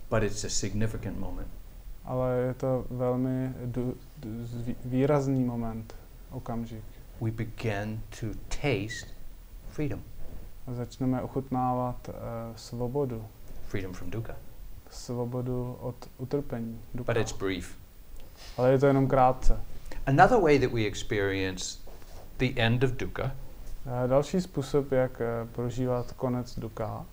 But it's a significant moment. Ale je to velmi du- du- zví- výrazný moment, okamžik. We begin to taste freedom, A začneme ochutnávat uh, svobodu. freedom from dukkha. Svobodu od utrpení. Duka. But it's brief. Ale je to jenom krátce. Another way that we experience the end of dukkha Eh, další způsob, jak eh, prožívat konec duka,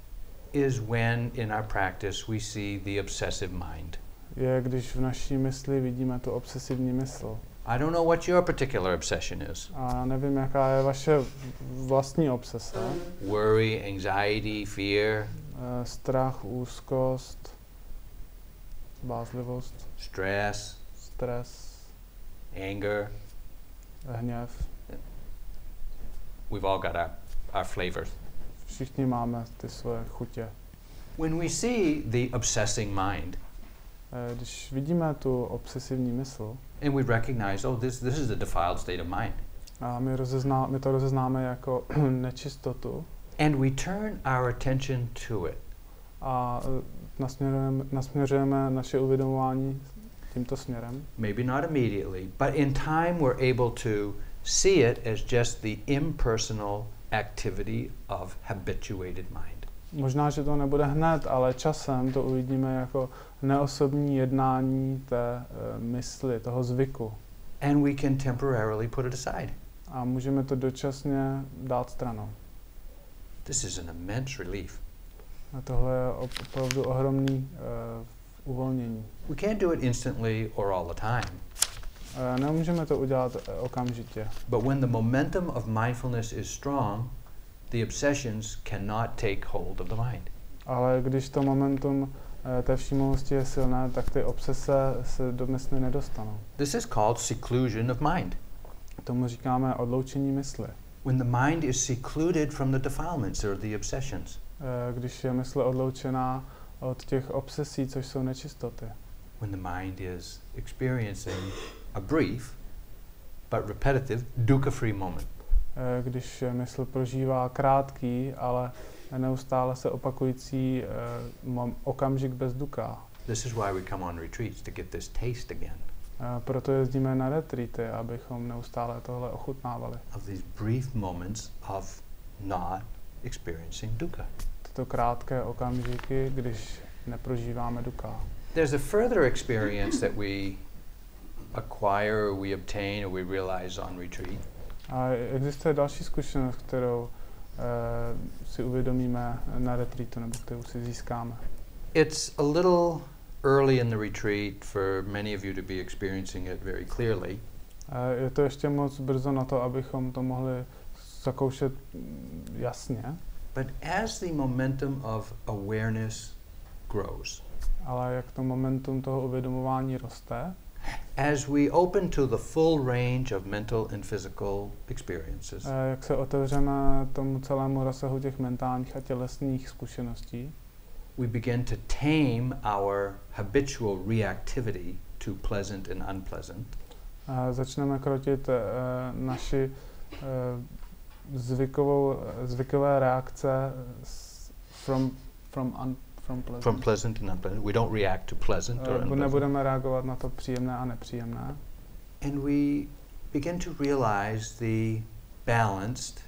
is when in our practice we see the obsessive mind. Je, když v naší mysli vidíme tu obsesivní mysl. I don't know what your particular obsession is A nevím, jaká je vaše vlastní obsese. worry, anxiety, fear, Eh, strach, úzkost, bázlivost, stress, stres, anger. hněv. We've all got our, our flavors. Všichni máme ty svoje chutě. When we see the obsessing mind Když vidíme tu obsesivní mysl, and we recognize, oh, this, this is a defiled state of mind, a my, rozezná, my to rozeznáme jako nečistotu. And we turn our attention to it, a eh, nasměrujeme, nasměřujeme naše uvědomování tímto směrem, maybe not immediately, but in time we're able to see it as just the impersonal activity of habituated mind. Možná, že to nebude hned, ale časem to uvidíme jako neosobní jednání té uh, mysli, toho zvyku. And we can temporarily put it aside. A můžeme to dočasně dát stranou. This is an immense relief. A tohle je op- opravdu ohromný uh, uvolnění. We can't do it instantly or all the time, Uh, nemůžeme to udělat eh, okamžitě, but when the momentum of mindfulness is strong, the obsessions cannot take hold of the mind. ale když to momentum eh, té všímavosti je silné, tak ty obsese se do mysli nedostanou. This is called seclusion of mind. Tomu říkáme odloučení mysli. When the mind is secluded from the defilements or the obsessions. Eh, Když je mysl odloučená od těch obsesí, což jsou nečistoty. When the mind is experiencing a brief but repetitive dukkha free moment. Eh, Když mysl prožívá krátký, ale neustále se opakující eh, mom- okamžik bez duka. This is why we come on retreats to get this taste again A proto jezdíme na retreaty, abychom neustále tohle ochutnávali. of these brief moments of not experiencing dukkha. Tyto krátké okamžiky, když neprožíváme duka. There's a further experience that we acquire or we obtain or we realize on retreat. A existuje další zkušenost, kterou si uvědomíme na retreatu, nebo kterou si získáme. It's a little early in the retreat for many of you to be experiencing it very clearly, A je to ještě moc brzo na to, abychom to mohli zakoušet jasně, but as the momentum of awareness grows, ale jak to momentum toho uvědomování roste, as we open to the full range of mental and physical experiences, a jak se otevřeme tomu celému rozsahu těch mentálních a tělesných zkušeností, we begin to tame our habitual reactivity to pleasant and unpleasant. a začneme krotit uh, naši uh, zvykovou, zvykové reakce from, from, un, from pleasant. From pleasant and unpleasant. We don't react to pleasant or Eh, unpleasant. Nebudeme reagovat na to příjemné a nepříjemné. And we begin to realize the balanced,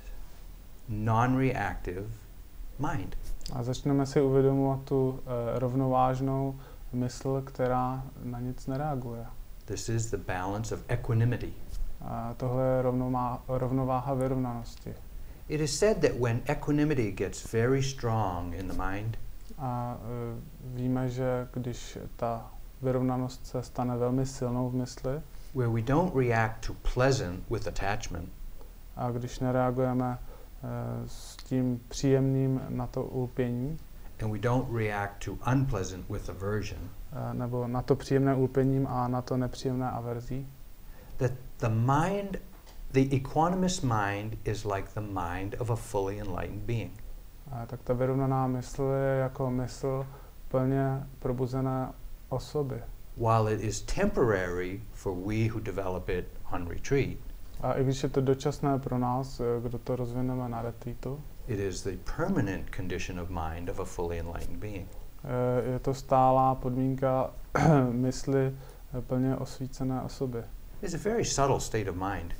non reactive mind. A začneme si uvědomovat tu uh, rovnovážnou mysl, která na nic nereaguje. This is the balance of equanimity. A tohle je rovnomá, rovnováha vyrovnanosti. It is said that when equanimity gets very strong in the mind, A uh, víme, že když ta vyrovnanost se stane velmi silnou v mysli where we don't react to pleasant with attachment, a když nereagujeme uh, s tím příjemným na to ulpění, and we don't react to unpleasant with aversion, uh, nebo na to příjemné ulpěním a na to nepříjemné averzí, that the mind, the equanimous mind, is like the mind of a fully enlightened being. A tak ta vyrovnaná mysl je jako mysl plně probuzené osoby. While it is temporary for we who develop it on retreat, A i když je to dočasné pro nás, eh, kdo to rozvineme na retreatu, it is the permanent condition of mind of a fully enlightened being. eh, je to stálá podmínka mysli eh, plně osvícené osoby. It's a very subtle state of mind.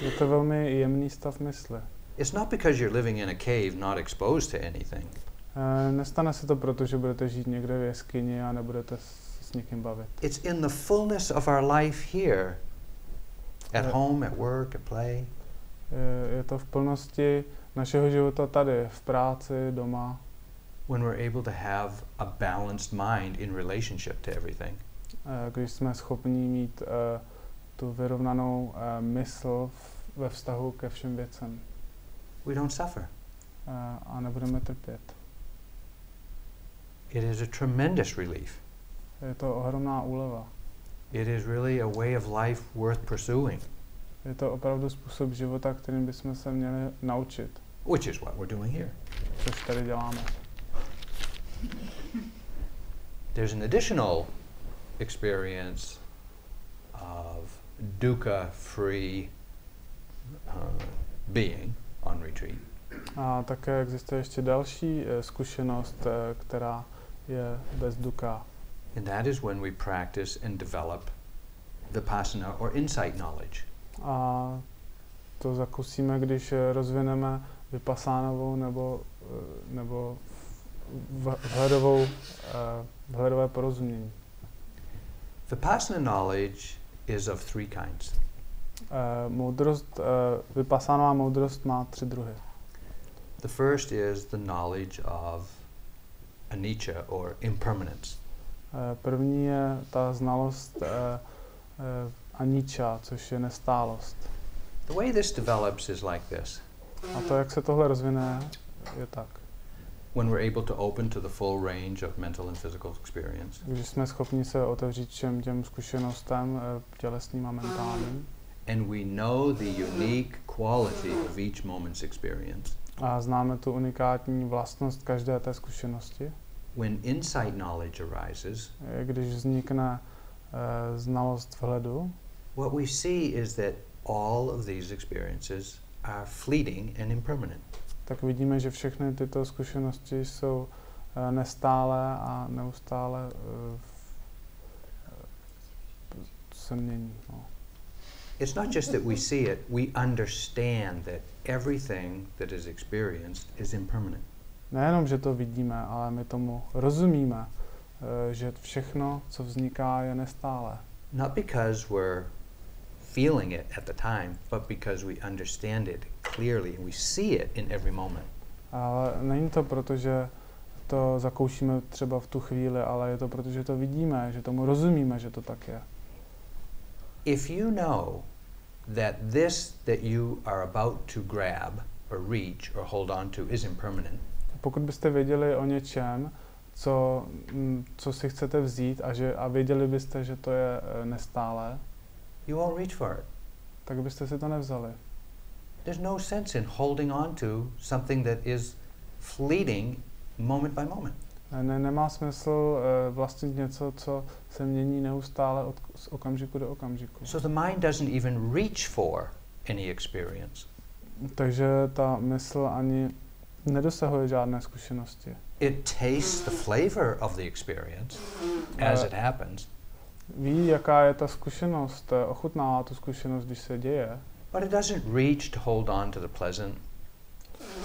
Je to velmi jemný stav mysli. It's not because you're living in a cave not exposed to anything. Eh, Nestane se to proto, že budete žít někde v jeskyni a nebudete s, s někým bavit. It's in the fullness of our life here at Yeah. home, at work, at play. Je, je to v plnosti našeho života tady, v práci, doma, when we're able to have a balanced mind in relationship to everything. eh, když jsme schopni mít eh, tu vyrovnanou eh, mysl v, ve vztahu ke všem věcem We don't suffer. trpět. It is a tremendous relief. Je to ohromná úleva. It is really a way of life worth pursuing, Je to opravdu způsob života, kterým bychom se měli naučit, which is what we're doing here. což tady děláme. There's an additional experience of dukkha free uh, being on retreat. A také existuje ještě další eh, zkušenost, eh, která je bez duka. And that is when we practice and develop vipassana or insight knowledge. A to zakusíme, když eh, rozvineme vypasánovou nebo, nebo vhledovou, vhledové porozumění. Vipassana knowledge is of three kinds. Eh, Moudrost, eh, vypasánová moudrost má tři druhy. The first is the knowledge of anicca or impermanence. Eh, První je ta znalost aníča, což je nestálost. The way this develops is like this. A to, jak se tohle rozvine, je tak. When we're able to open to the full range of mental and physical experience, Když jsme schopni se otevřít všem těm zkušenostem tělesným a mentálním and we know the unique quality of each moment's experience, a známe tu unikátní vlastnost každé té zkušenosti, when insight knowledge arises, eh, když vznikne eh, znalost vhledu, what we see is that all of these experiences are fleeting and impermanent. tak vidíme, že všechny tyto zkušenosti jsou eh, nestále a neustále eh, se mění. No. It's not just that we see it, we understand that everything that is experienced is impermanent. Nejenom, že to vidíme, ale my tomu rozumíme, eh, že všechno, co vzniká, je nestále. Not because we're feeling it at the time, but because we understand it clearly and we see it in every moment. Ale není to proto, že to zakoušíme třeba v tu chvíli, ale je to proto, že to vidíme, že tomu rozumíme, že to tak je. If you know that this that you are about to grab or reach or hold on to is impermanent, Pokud byste věděli o něčem, co, mm, co si chcete vzít a, že, a věděli byste, že to je nestále, you won't reach for it. tak byste si to nevzali. There's no sense in holding on to something that is fleeting moment by moment. Eh, Ne, nemá smysl uh, vlastnit něco, co se mění neustále od, z okamžiku do okamžiku. So the mind doesn't even reach for any experience. Takže ta mysl ani nedosahuje žádné zkušenosti. It tastes the flavor of the experience as it happens, Ví, jaká je ta zkušenost, eh, ochutnává tu zkušenost, když se děje, but it doesn't reach to hold on to the pleasant,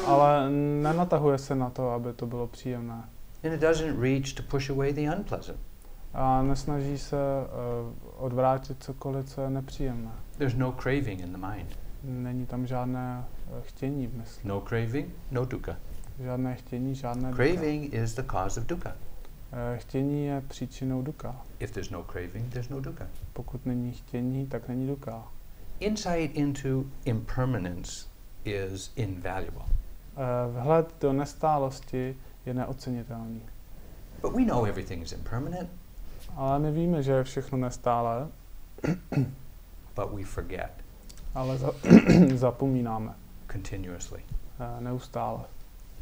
ale nenatahuje se na to, aby to bylo příjemné. And it doesn't reach to push away the unpleasant. A nesnaží se uh, odvrátit cokoliv, co je nepříjemné. There's no craving in the mind. Není tam žádné eh, chtění v mysli. No craving, no dukkha. Žádné chtění, žádné duka. Craving is the cause of dukkha. Eh, Chtění je příčinou duka. If there's no craving, there's no dukkha. Pokud není chtění, tak není duka. Insight into impermanence is invaluable. Eh, Vhled do nestálosti je neocenitelný. But we know everything is impermanent, Ale my víme, že je všechno nestále, but we forget ale za, zapomínáme continuously. eh, neustále.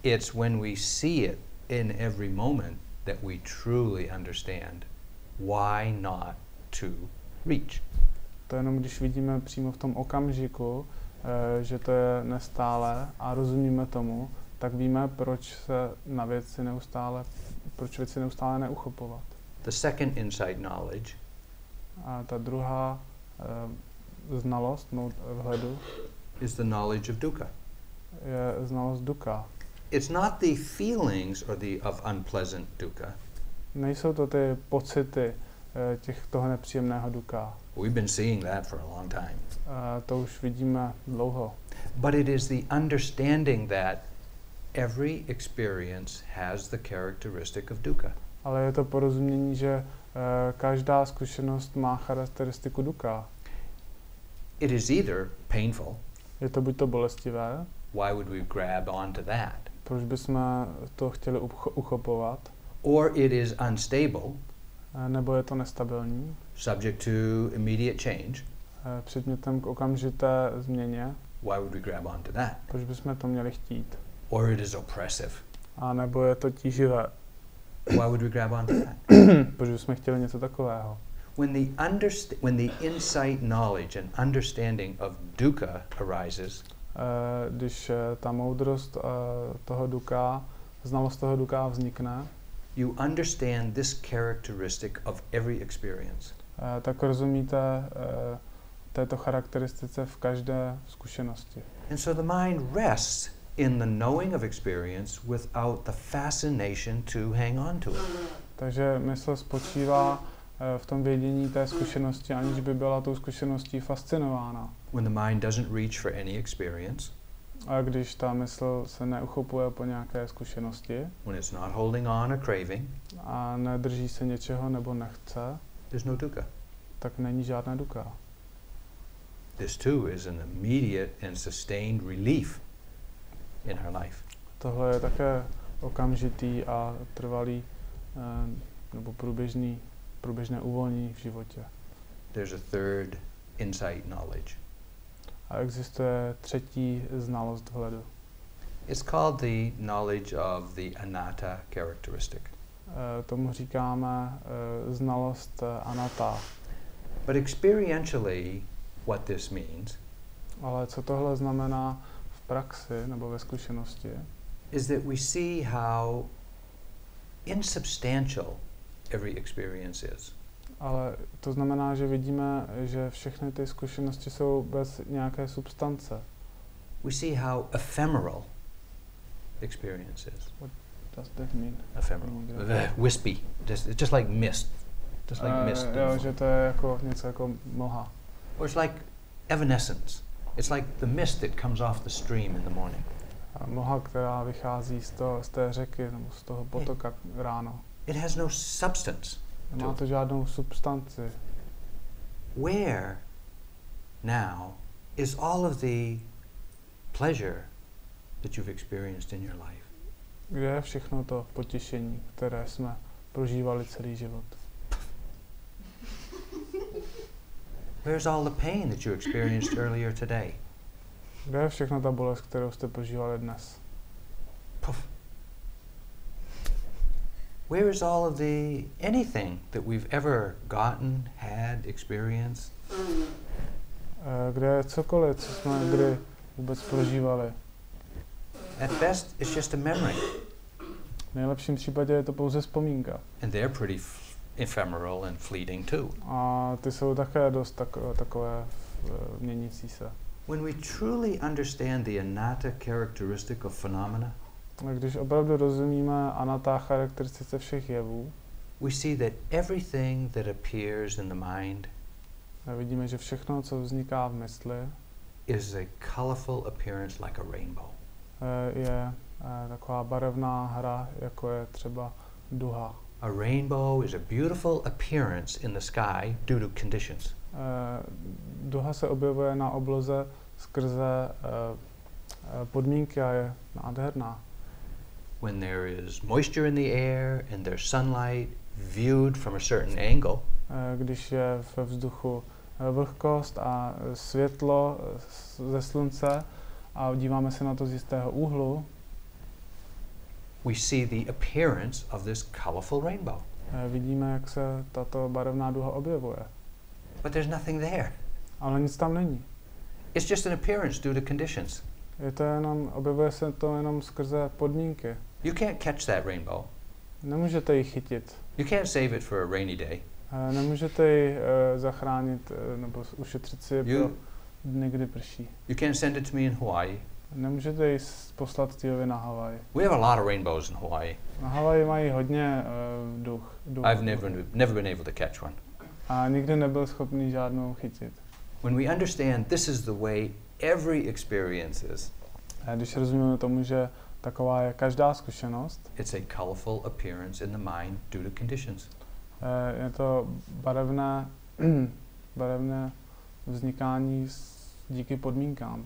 It's when we see it in every moment that we truly understand why not to reach. To jenom když vidíme přímo v tom okamžiku, eh, že to je nestále a rozumíme tomu, tak víme, proč se na věci neustále, proč věci neustále neuchopovat. The second insight knowledge A ta druhá eh, znalost nou- vhledu is the knowledge of dukkha. je znalost duka. It's not the feelings or the of unpleasant dukkha. Nejsou to ty pocity eh, těch toho nepříjemného duka. We've been seeing that for a long time. Eh, to už vidíme dlouho. But it is the understanding that every experience has the characteristic of dukkha. Ale je to porozumění, že eh, každá zkušenost má charakteristiku duka. It is either painful, Je to buď to bolestivé, why would we grab onto that? proč bychom to chtěli ucho- uchopovat, Or it is unstable, eh, nebo je to nestabilní, subject to immediate change, eh, předmětem k okamžité změně, why would we grab onto that? proč bychom to měli chtít. Or it is oppressive, A nebo je to tíživé, why would we grab onto that? proč bychom chtěli něco takového. When the, underst- when the insight, knowledge, and understanding of dukkha arises, Eh, Když eh, ta moudrost eh, toho duka, znalost toho duka vznikne, you understand this characteristic of every experience. eh, tak rozumíte eh, této charakteristice v každé zkušenosti. And so the mind rests in the knowing of experience without the fascination to hang on to it. Takže mysl spočívá eh, v tom vědění té zkušenosti, aniž by byla tou zkušeností fascinována. When the mind doesn't reach for any experience, A když ta mysl se neuchopuje po nějaké zkušenosti when it's not holding on or craving, a nedrží se něčeho nebo nechce, there's no dukkha. tak není žádná duka. This too is an immediate and sustained relief in our life. Tohle je také okamžitý a trvalý eh, nebo průběžný, průběžné uvolnění v životě. There's a third insight knowledge. A existuje třetí znalost vhledu. It's called the knowledge of the anatta characteristic. Eh, Tomu říkáme eh, znalost eh, anata. But experientially, what this means Ale co tohle znamená praxi nebo ve zkušenosti, is that we see how insubstantial every experience is. Ale to znamená, že vidíme, že všechny ty zkušenosti jsou bez nějaké substance. We see how ephemeral experience is. Does that mean? Ephemeral. Uh, wispy. Just, just like mist. Just like Eh, mist. jo, že to je jako něco jako mlha. Or it's like evanescence. It's like the mist that comes off the stream in the morning. Mlha, která vychází z, toho, z té řeky nebo z toho potoka ráno. It has no substance. Nemá to žádnou substanci. Where now is all of the pleasure that you've experienced in your life? Kde je všechno to potěšení, které jsme prožívali celý život? Where's all the pain that you experienced earlier today? Kde je všechno ta bolest, kterou jste prožívali dnes? Where is all of the anything that we've ever gotten, had, experienced? Eh, Kde je cokoliv, co jsme kdy vůbec prožívali? At best, it's just a memory, V nejlepším případě je to pouze vzpomínka. and they're pretty ephemeral and fleeting too. A ty jsou také dost tako, takové eh, měnící se. When we truly understand the anatta characteristic of phenomena, A Když opravdu rozumíme anatá charakteristice všech jevů, we see that everything that appears in the mind a vidíme, že všechno, co vzniká v mysli, is a colorful appearance like a rainbow. eh, je eh, taková barevná hra, jako je třeba duha. A rainbow is a beautiful appearance in the sky due to conditions. Eh, Duha se objevuje na obloze skrze eh, podmínky a je nádherná. When there is moisture in the air and there's sunlight viewed from a certain angle, Eh, Když je ve vzduchu vlhkost a světlo ze slunce a díváme se na to z jistého úhlu, we see the appearance of this colorful rainbow. vidíme, jak se tato barevná duha objevuje. But there's nothing there. Ale nic tam není. It's just an appearance due to conditions. Je to jenom, objevuje se to jenom skrze podmínky. You can't catch that rainbow. Nemůžete ji chytit. You can't save it for a rainy day. Eh, Nemůžete ji eh, zachránit eh, nebo ušetřit si ji pro dny, kdy prší. you can't send it to me in Hawaii. Nemůžete s- poslat Steveovi na Havaj. We have a lot of rainbows in Hawaii. Na Havaji mají hodně uh, duch, duch. I've never, never been able to catch one. A nikdy nebyl schopný žádnou chytit. When we understand this is the way every experience is, A když rozumíme tomu, že taková je každá zkušenost, it's a colorful appearance in the mind due to conditions. eh, je to barevné, barevné vznikání díky podmínkám,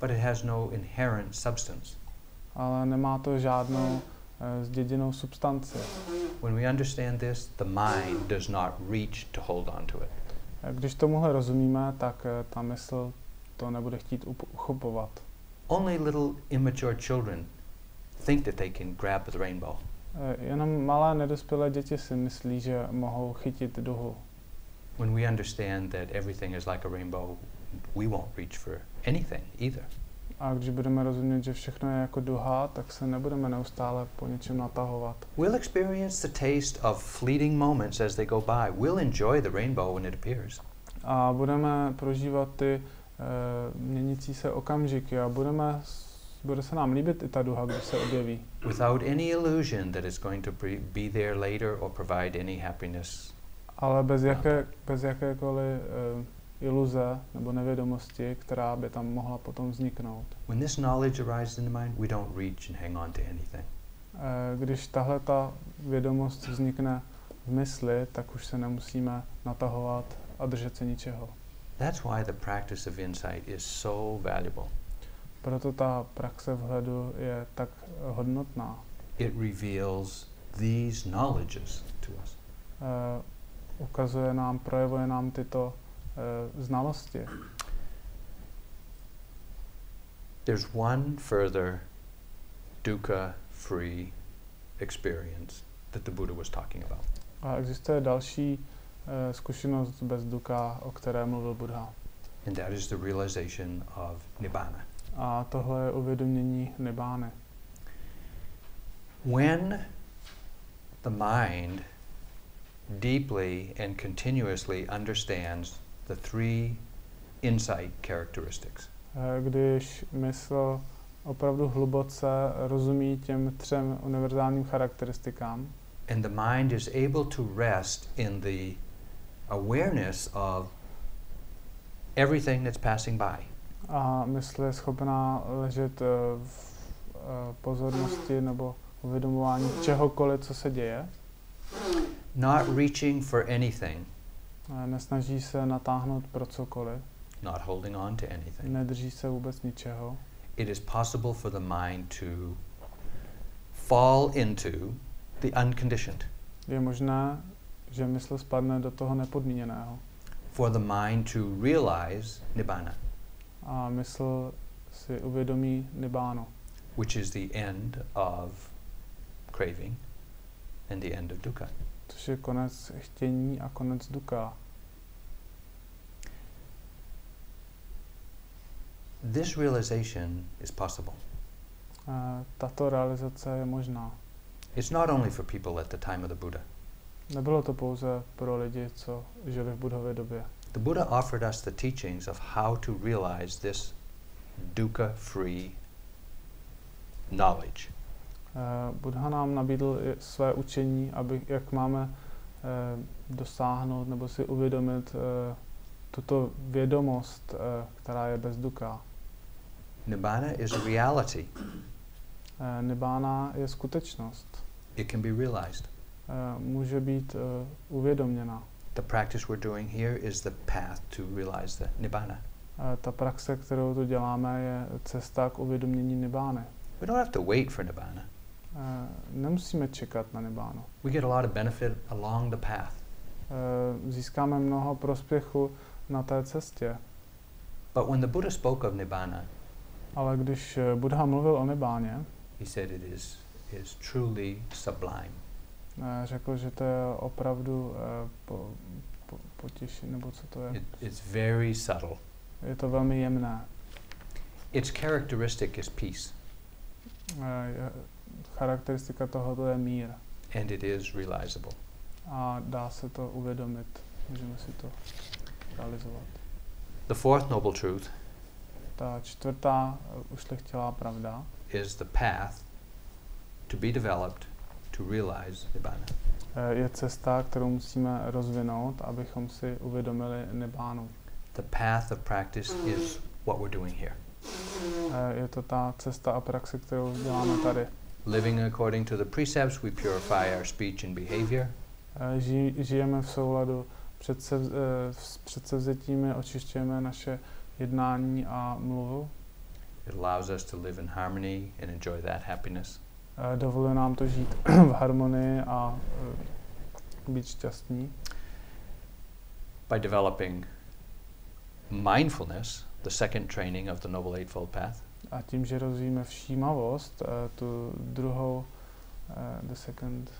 But it has no inherent substance. ale nemá to žádnou eh, zděděnou substanci. When we understand this, the mind does not reach to hold on to it. Eh, Když tomuhle rozumíme, tak eh, ta mysl to nebude chtít uchopovat. Only little immature children think that they can grab the rainbow. Jenom malé nedospělé děti si myslí, že mohou chytit duhu. When we understand that everything is like a rainbow, we won't reach for anything either. A když budeme rozumět, že všechno je jako duha, tak se nebudeme neustále po něčem natahovat. We'll experience the taste of fleeting moments as they go by. We'll enjoy the rainbow when it appears. A budeme prožívat ty uh, měnící se okamžiky a budeme, bude se nám líbit i ta duha, když se objeví. without any illusion that it's going to be there later or provide any happiness. Ale bez, jaké, bez jakékoliv uh, iluze nebo nevědomosti, která by tam mohla potom vzniknout. When this knowledge arises in the mind, we don't reach and hang on to anything. Eh, Když tahle ta vědomost vznikne v mysli, tak už se nemusíme natahovat a držet se ničeho. That's why the practice of insight is so valuable. Proto ta praxe vhledu je tak hodnotná. It reveals these knowledges to us. Eh, ukazuje nám, projevuje nám tyto znalosti. There's one further dukkha free experience that the Buddha was talking about. A existuje další eh, zkušenost bez duka, o které mluvil Buddha. And that is the realization of Nibbana. A tohle je uvědomění nibány. When the mind deeply and continuously understands the three insight characteristics. Eh, Když mysl opravdu hluboce rozumí těm třem univerzálním charakteristikám And the mind is able to rest in the awareness of everything that's passing by. a mysl je schopná ležet eh, v eh, pozornosti nebo uvědomování čehokoliv, co se děje. Not reaching for anything, Nesnaží se natáhnout pro cokoliv, not holding on to anything. nedrží se vůbec ničeho. It is possible for the mind to fall into the unconditioned, Je možné, že mysl spadne do toho nepodmíněného for the mind to realize nibbana, a mysl si uvědomí nibáno, which is the end of craving and the end of dukkha. Což je konec chtění a konec duka. This realization is possible. Eh, Tato realizace je možná. It's not only for people at the time of the Buddha. Nebylo to pouze pro lidi, co žili v budově době. The Buddha offered us the teachings of how to realize this dukkha free knowledge. Eh, Buddha nám nabídl své učení, aby, jak máme eh, dosáhnout nebo si uvědomit eh, tuto vědomost, která je bez duka. Nibbana is a reality. Nibána je skutečnost. It can be realized. Může být uvědoměna. The practice we're doing here is the path to realize the nibbana. Ta praxe, kterou tu děláme, je cesta k uvědomění nibány. We don't have to wait for nibbana. Nemusíme čekat na nibánu. We get a lot of benefit along the path. Získáme mnoho prospěchu na té cestě. But when the Buddha spoke of nibbana, Ale když eh, Buddha mluvil o nibáně, he said it is, is truly sublime. řekl, že to je opravdu eh, po, po, potěšení, nebo co to je. It, it's very subtle. Je to velmi jemné. Its characteristic is peace, Charakteristika tohoto je mír and it is realizable. a dá se to uvědomit. Můžeme si to realizovat. The fourth noble truth Ta čtvrtá eh, ušlechtilá pravda is the path to be developed to realize nibbana. eh, je cesta, kterou musíme rozvinout, abychom si uvědomili nebánu. The path of practice is what we're doing here. Eh, Je to ta cesta a praxe, kterou děláme tady. Living according to the precepts, we purify our speech and behavior. Eh, ži- Žijeme v souladu předsev, eh, s předsevzetími, očišťujeme naše jednání a mluvu. It allows us to live in harmony and enjoy that happiness. Dovoluje nám to žít v harmonii a eh, být šťastní. By developing mindfulness, the second training of the Noble Eightfold Path, A tím, že rozvíjíme všímavost, eh, tu druhou, eh, the second,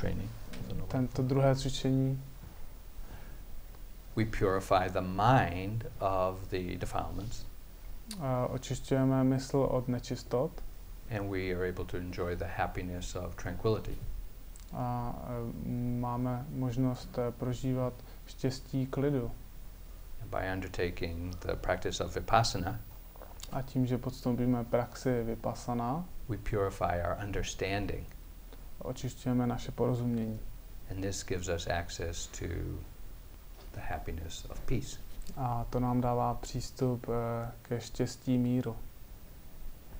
training tento druhé cvičení, we purify the mind of the defilements očišťujeme mysl od nečistot and we are able to enjoy the happiness of tranquility. a eh, máme možnost prožívat štěstí klidu. By undertaking the practice of vipassana, A tím, že podstoupíme praxi vypasana, we purify our understanding očišťujeme naše porozumění. and this gives us access to the happiness of peace. A to nám dává přístup eh, ke štěstí míru.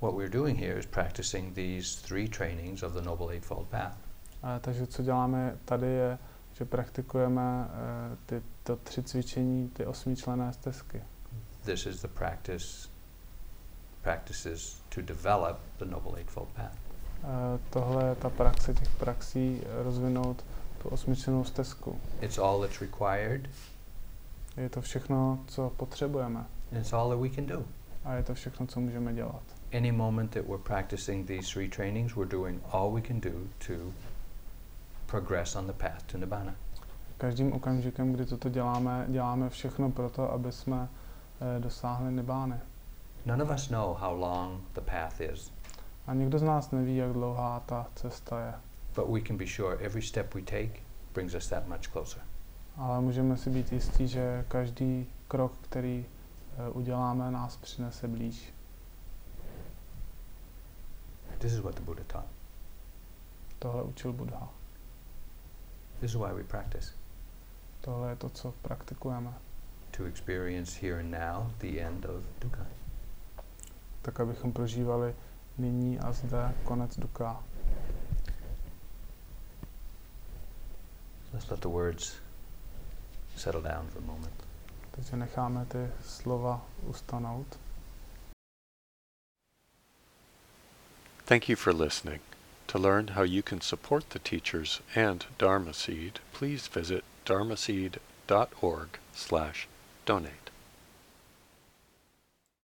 What we're doing here is practicing these three trainings of the Noble Eightfold Path. A takže co děláme tady je, že praktikujeme eh, ty, to tři cvičení, ty osmičlené stezky. This is the practice practices to develop the Noble Eightfold Path. Eh, Tohle je ta praxe těch praxí, eh, rozvinout tu osmičlenou stezku. It's all that's required Je to všechno, co potřebujeme. and it's all that we can do. A je to všechno, co můžeme dělat. Any moment that we're practicing these three trainings, we're doing all we can do to progress on the path to Nibbana. Každým okamžikem, kdy toto děláme, děláme všechno pro to, aby jsme eh, dosáhli nibány. None of us know how long the path is, A nikdo z nás neví, jak dlouhá ta cesta je. but we can be sure every step we take brings us that much closer. Ale můžeme si být jistí, že každý krok, který eh, uděláme, nás přinese blíž. This is what the Buddha taught. Tohle učil Buddha. This is why we practice. Tohle je to, co praktikujeme. To experience here and now the end of dukkha. Tak, abychom prožívali nyní a zde konec duka. Let's let the words settle down for a moment. Takže necháme ty slova ustanout. Thank you for listening. To learn how you can support the teachers and Dharma Seed, please visit dharmaseed.org slash donate.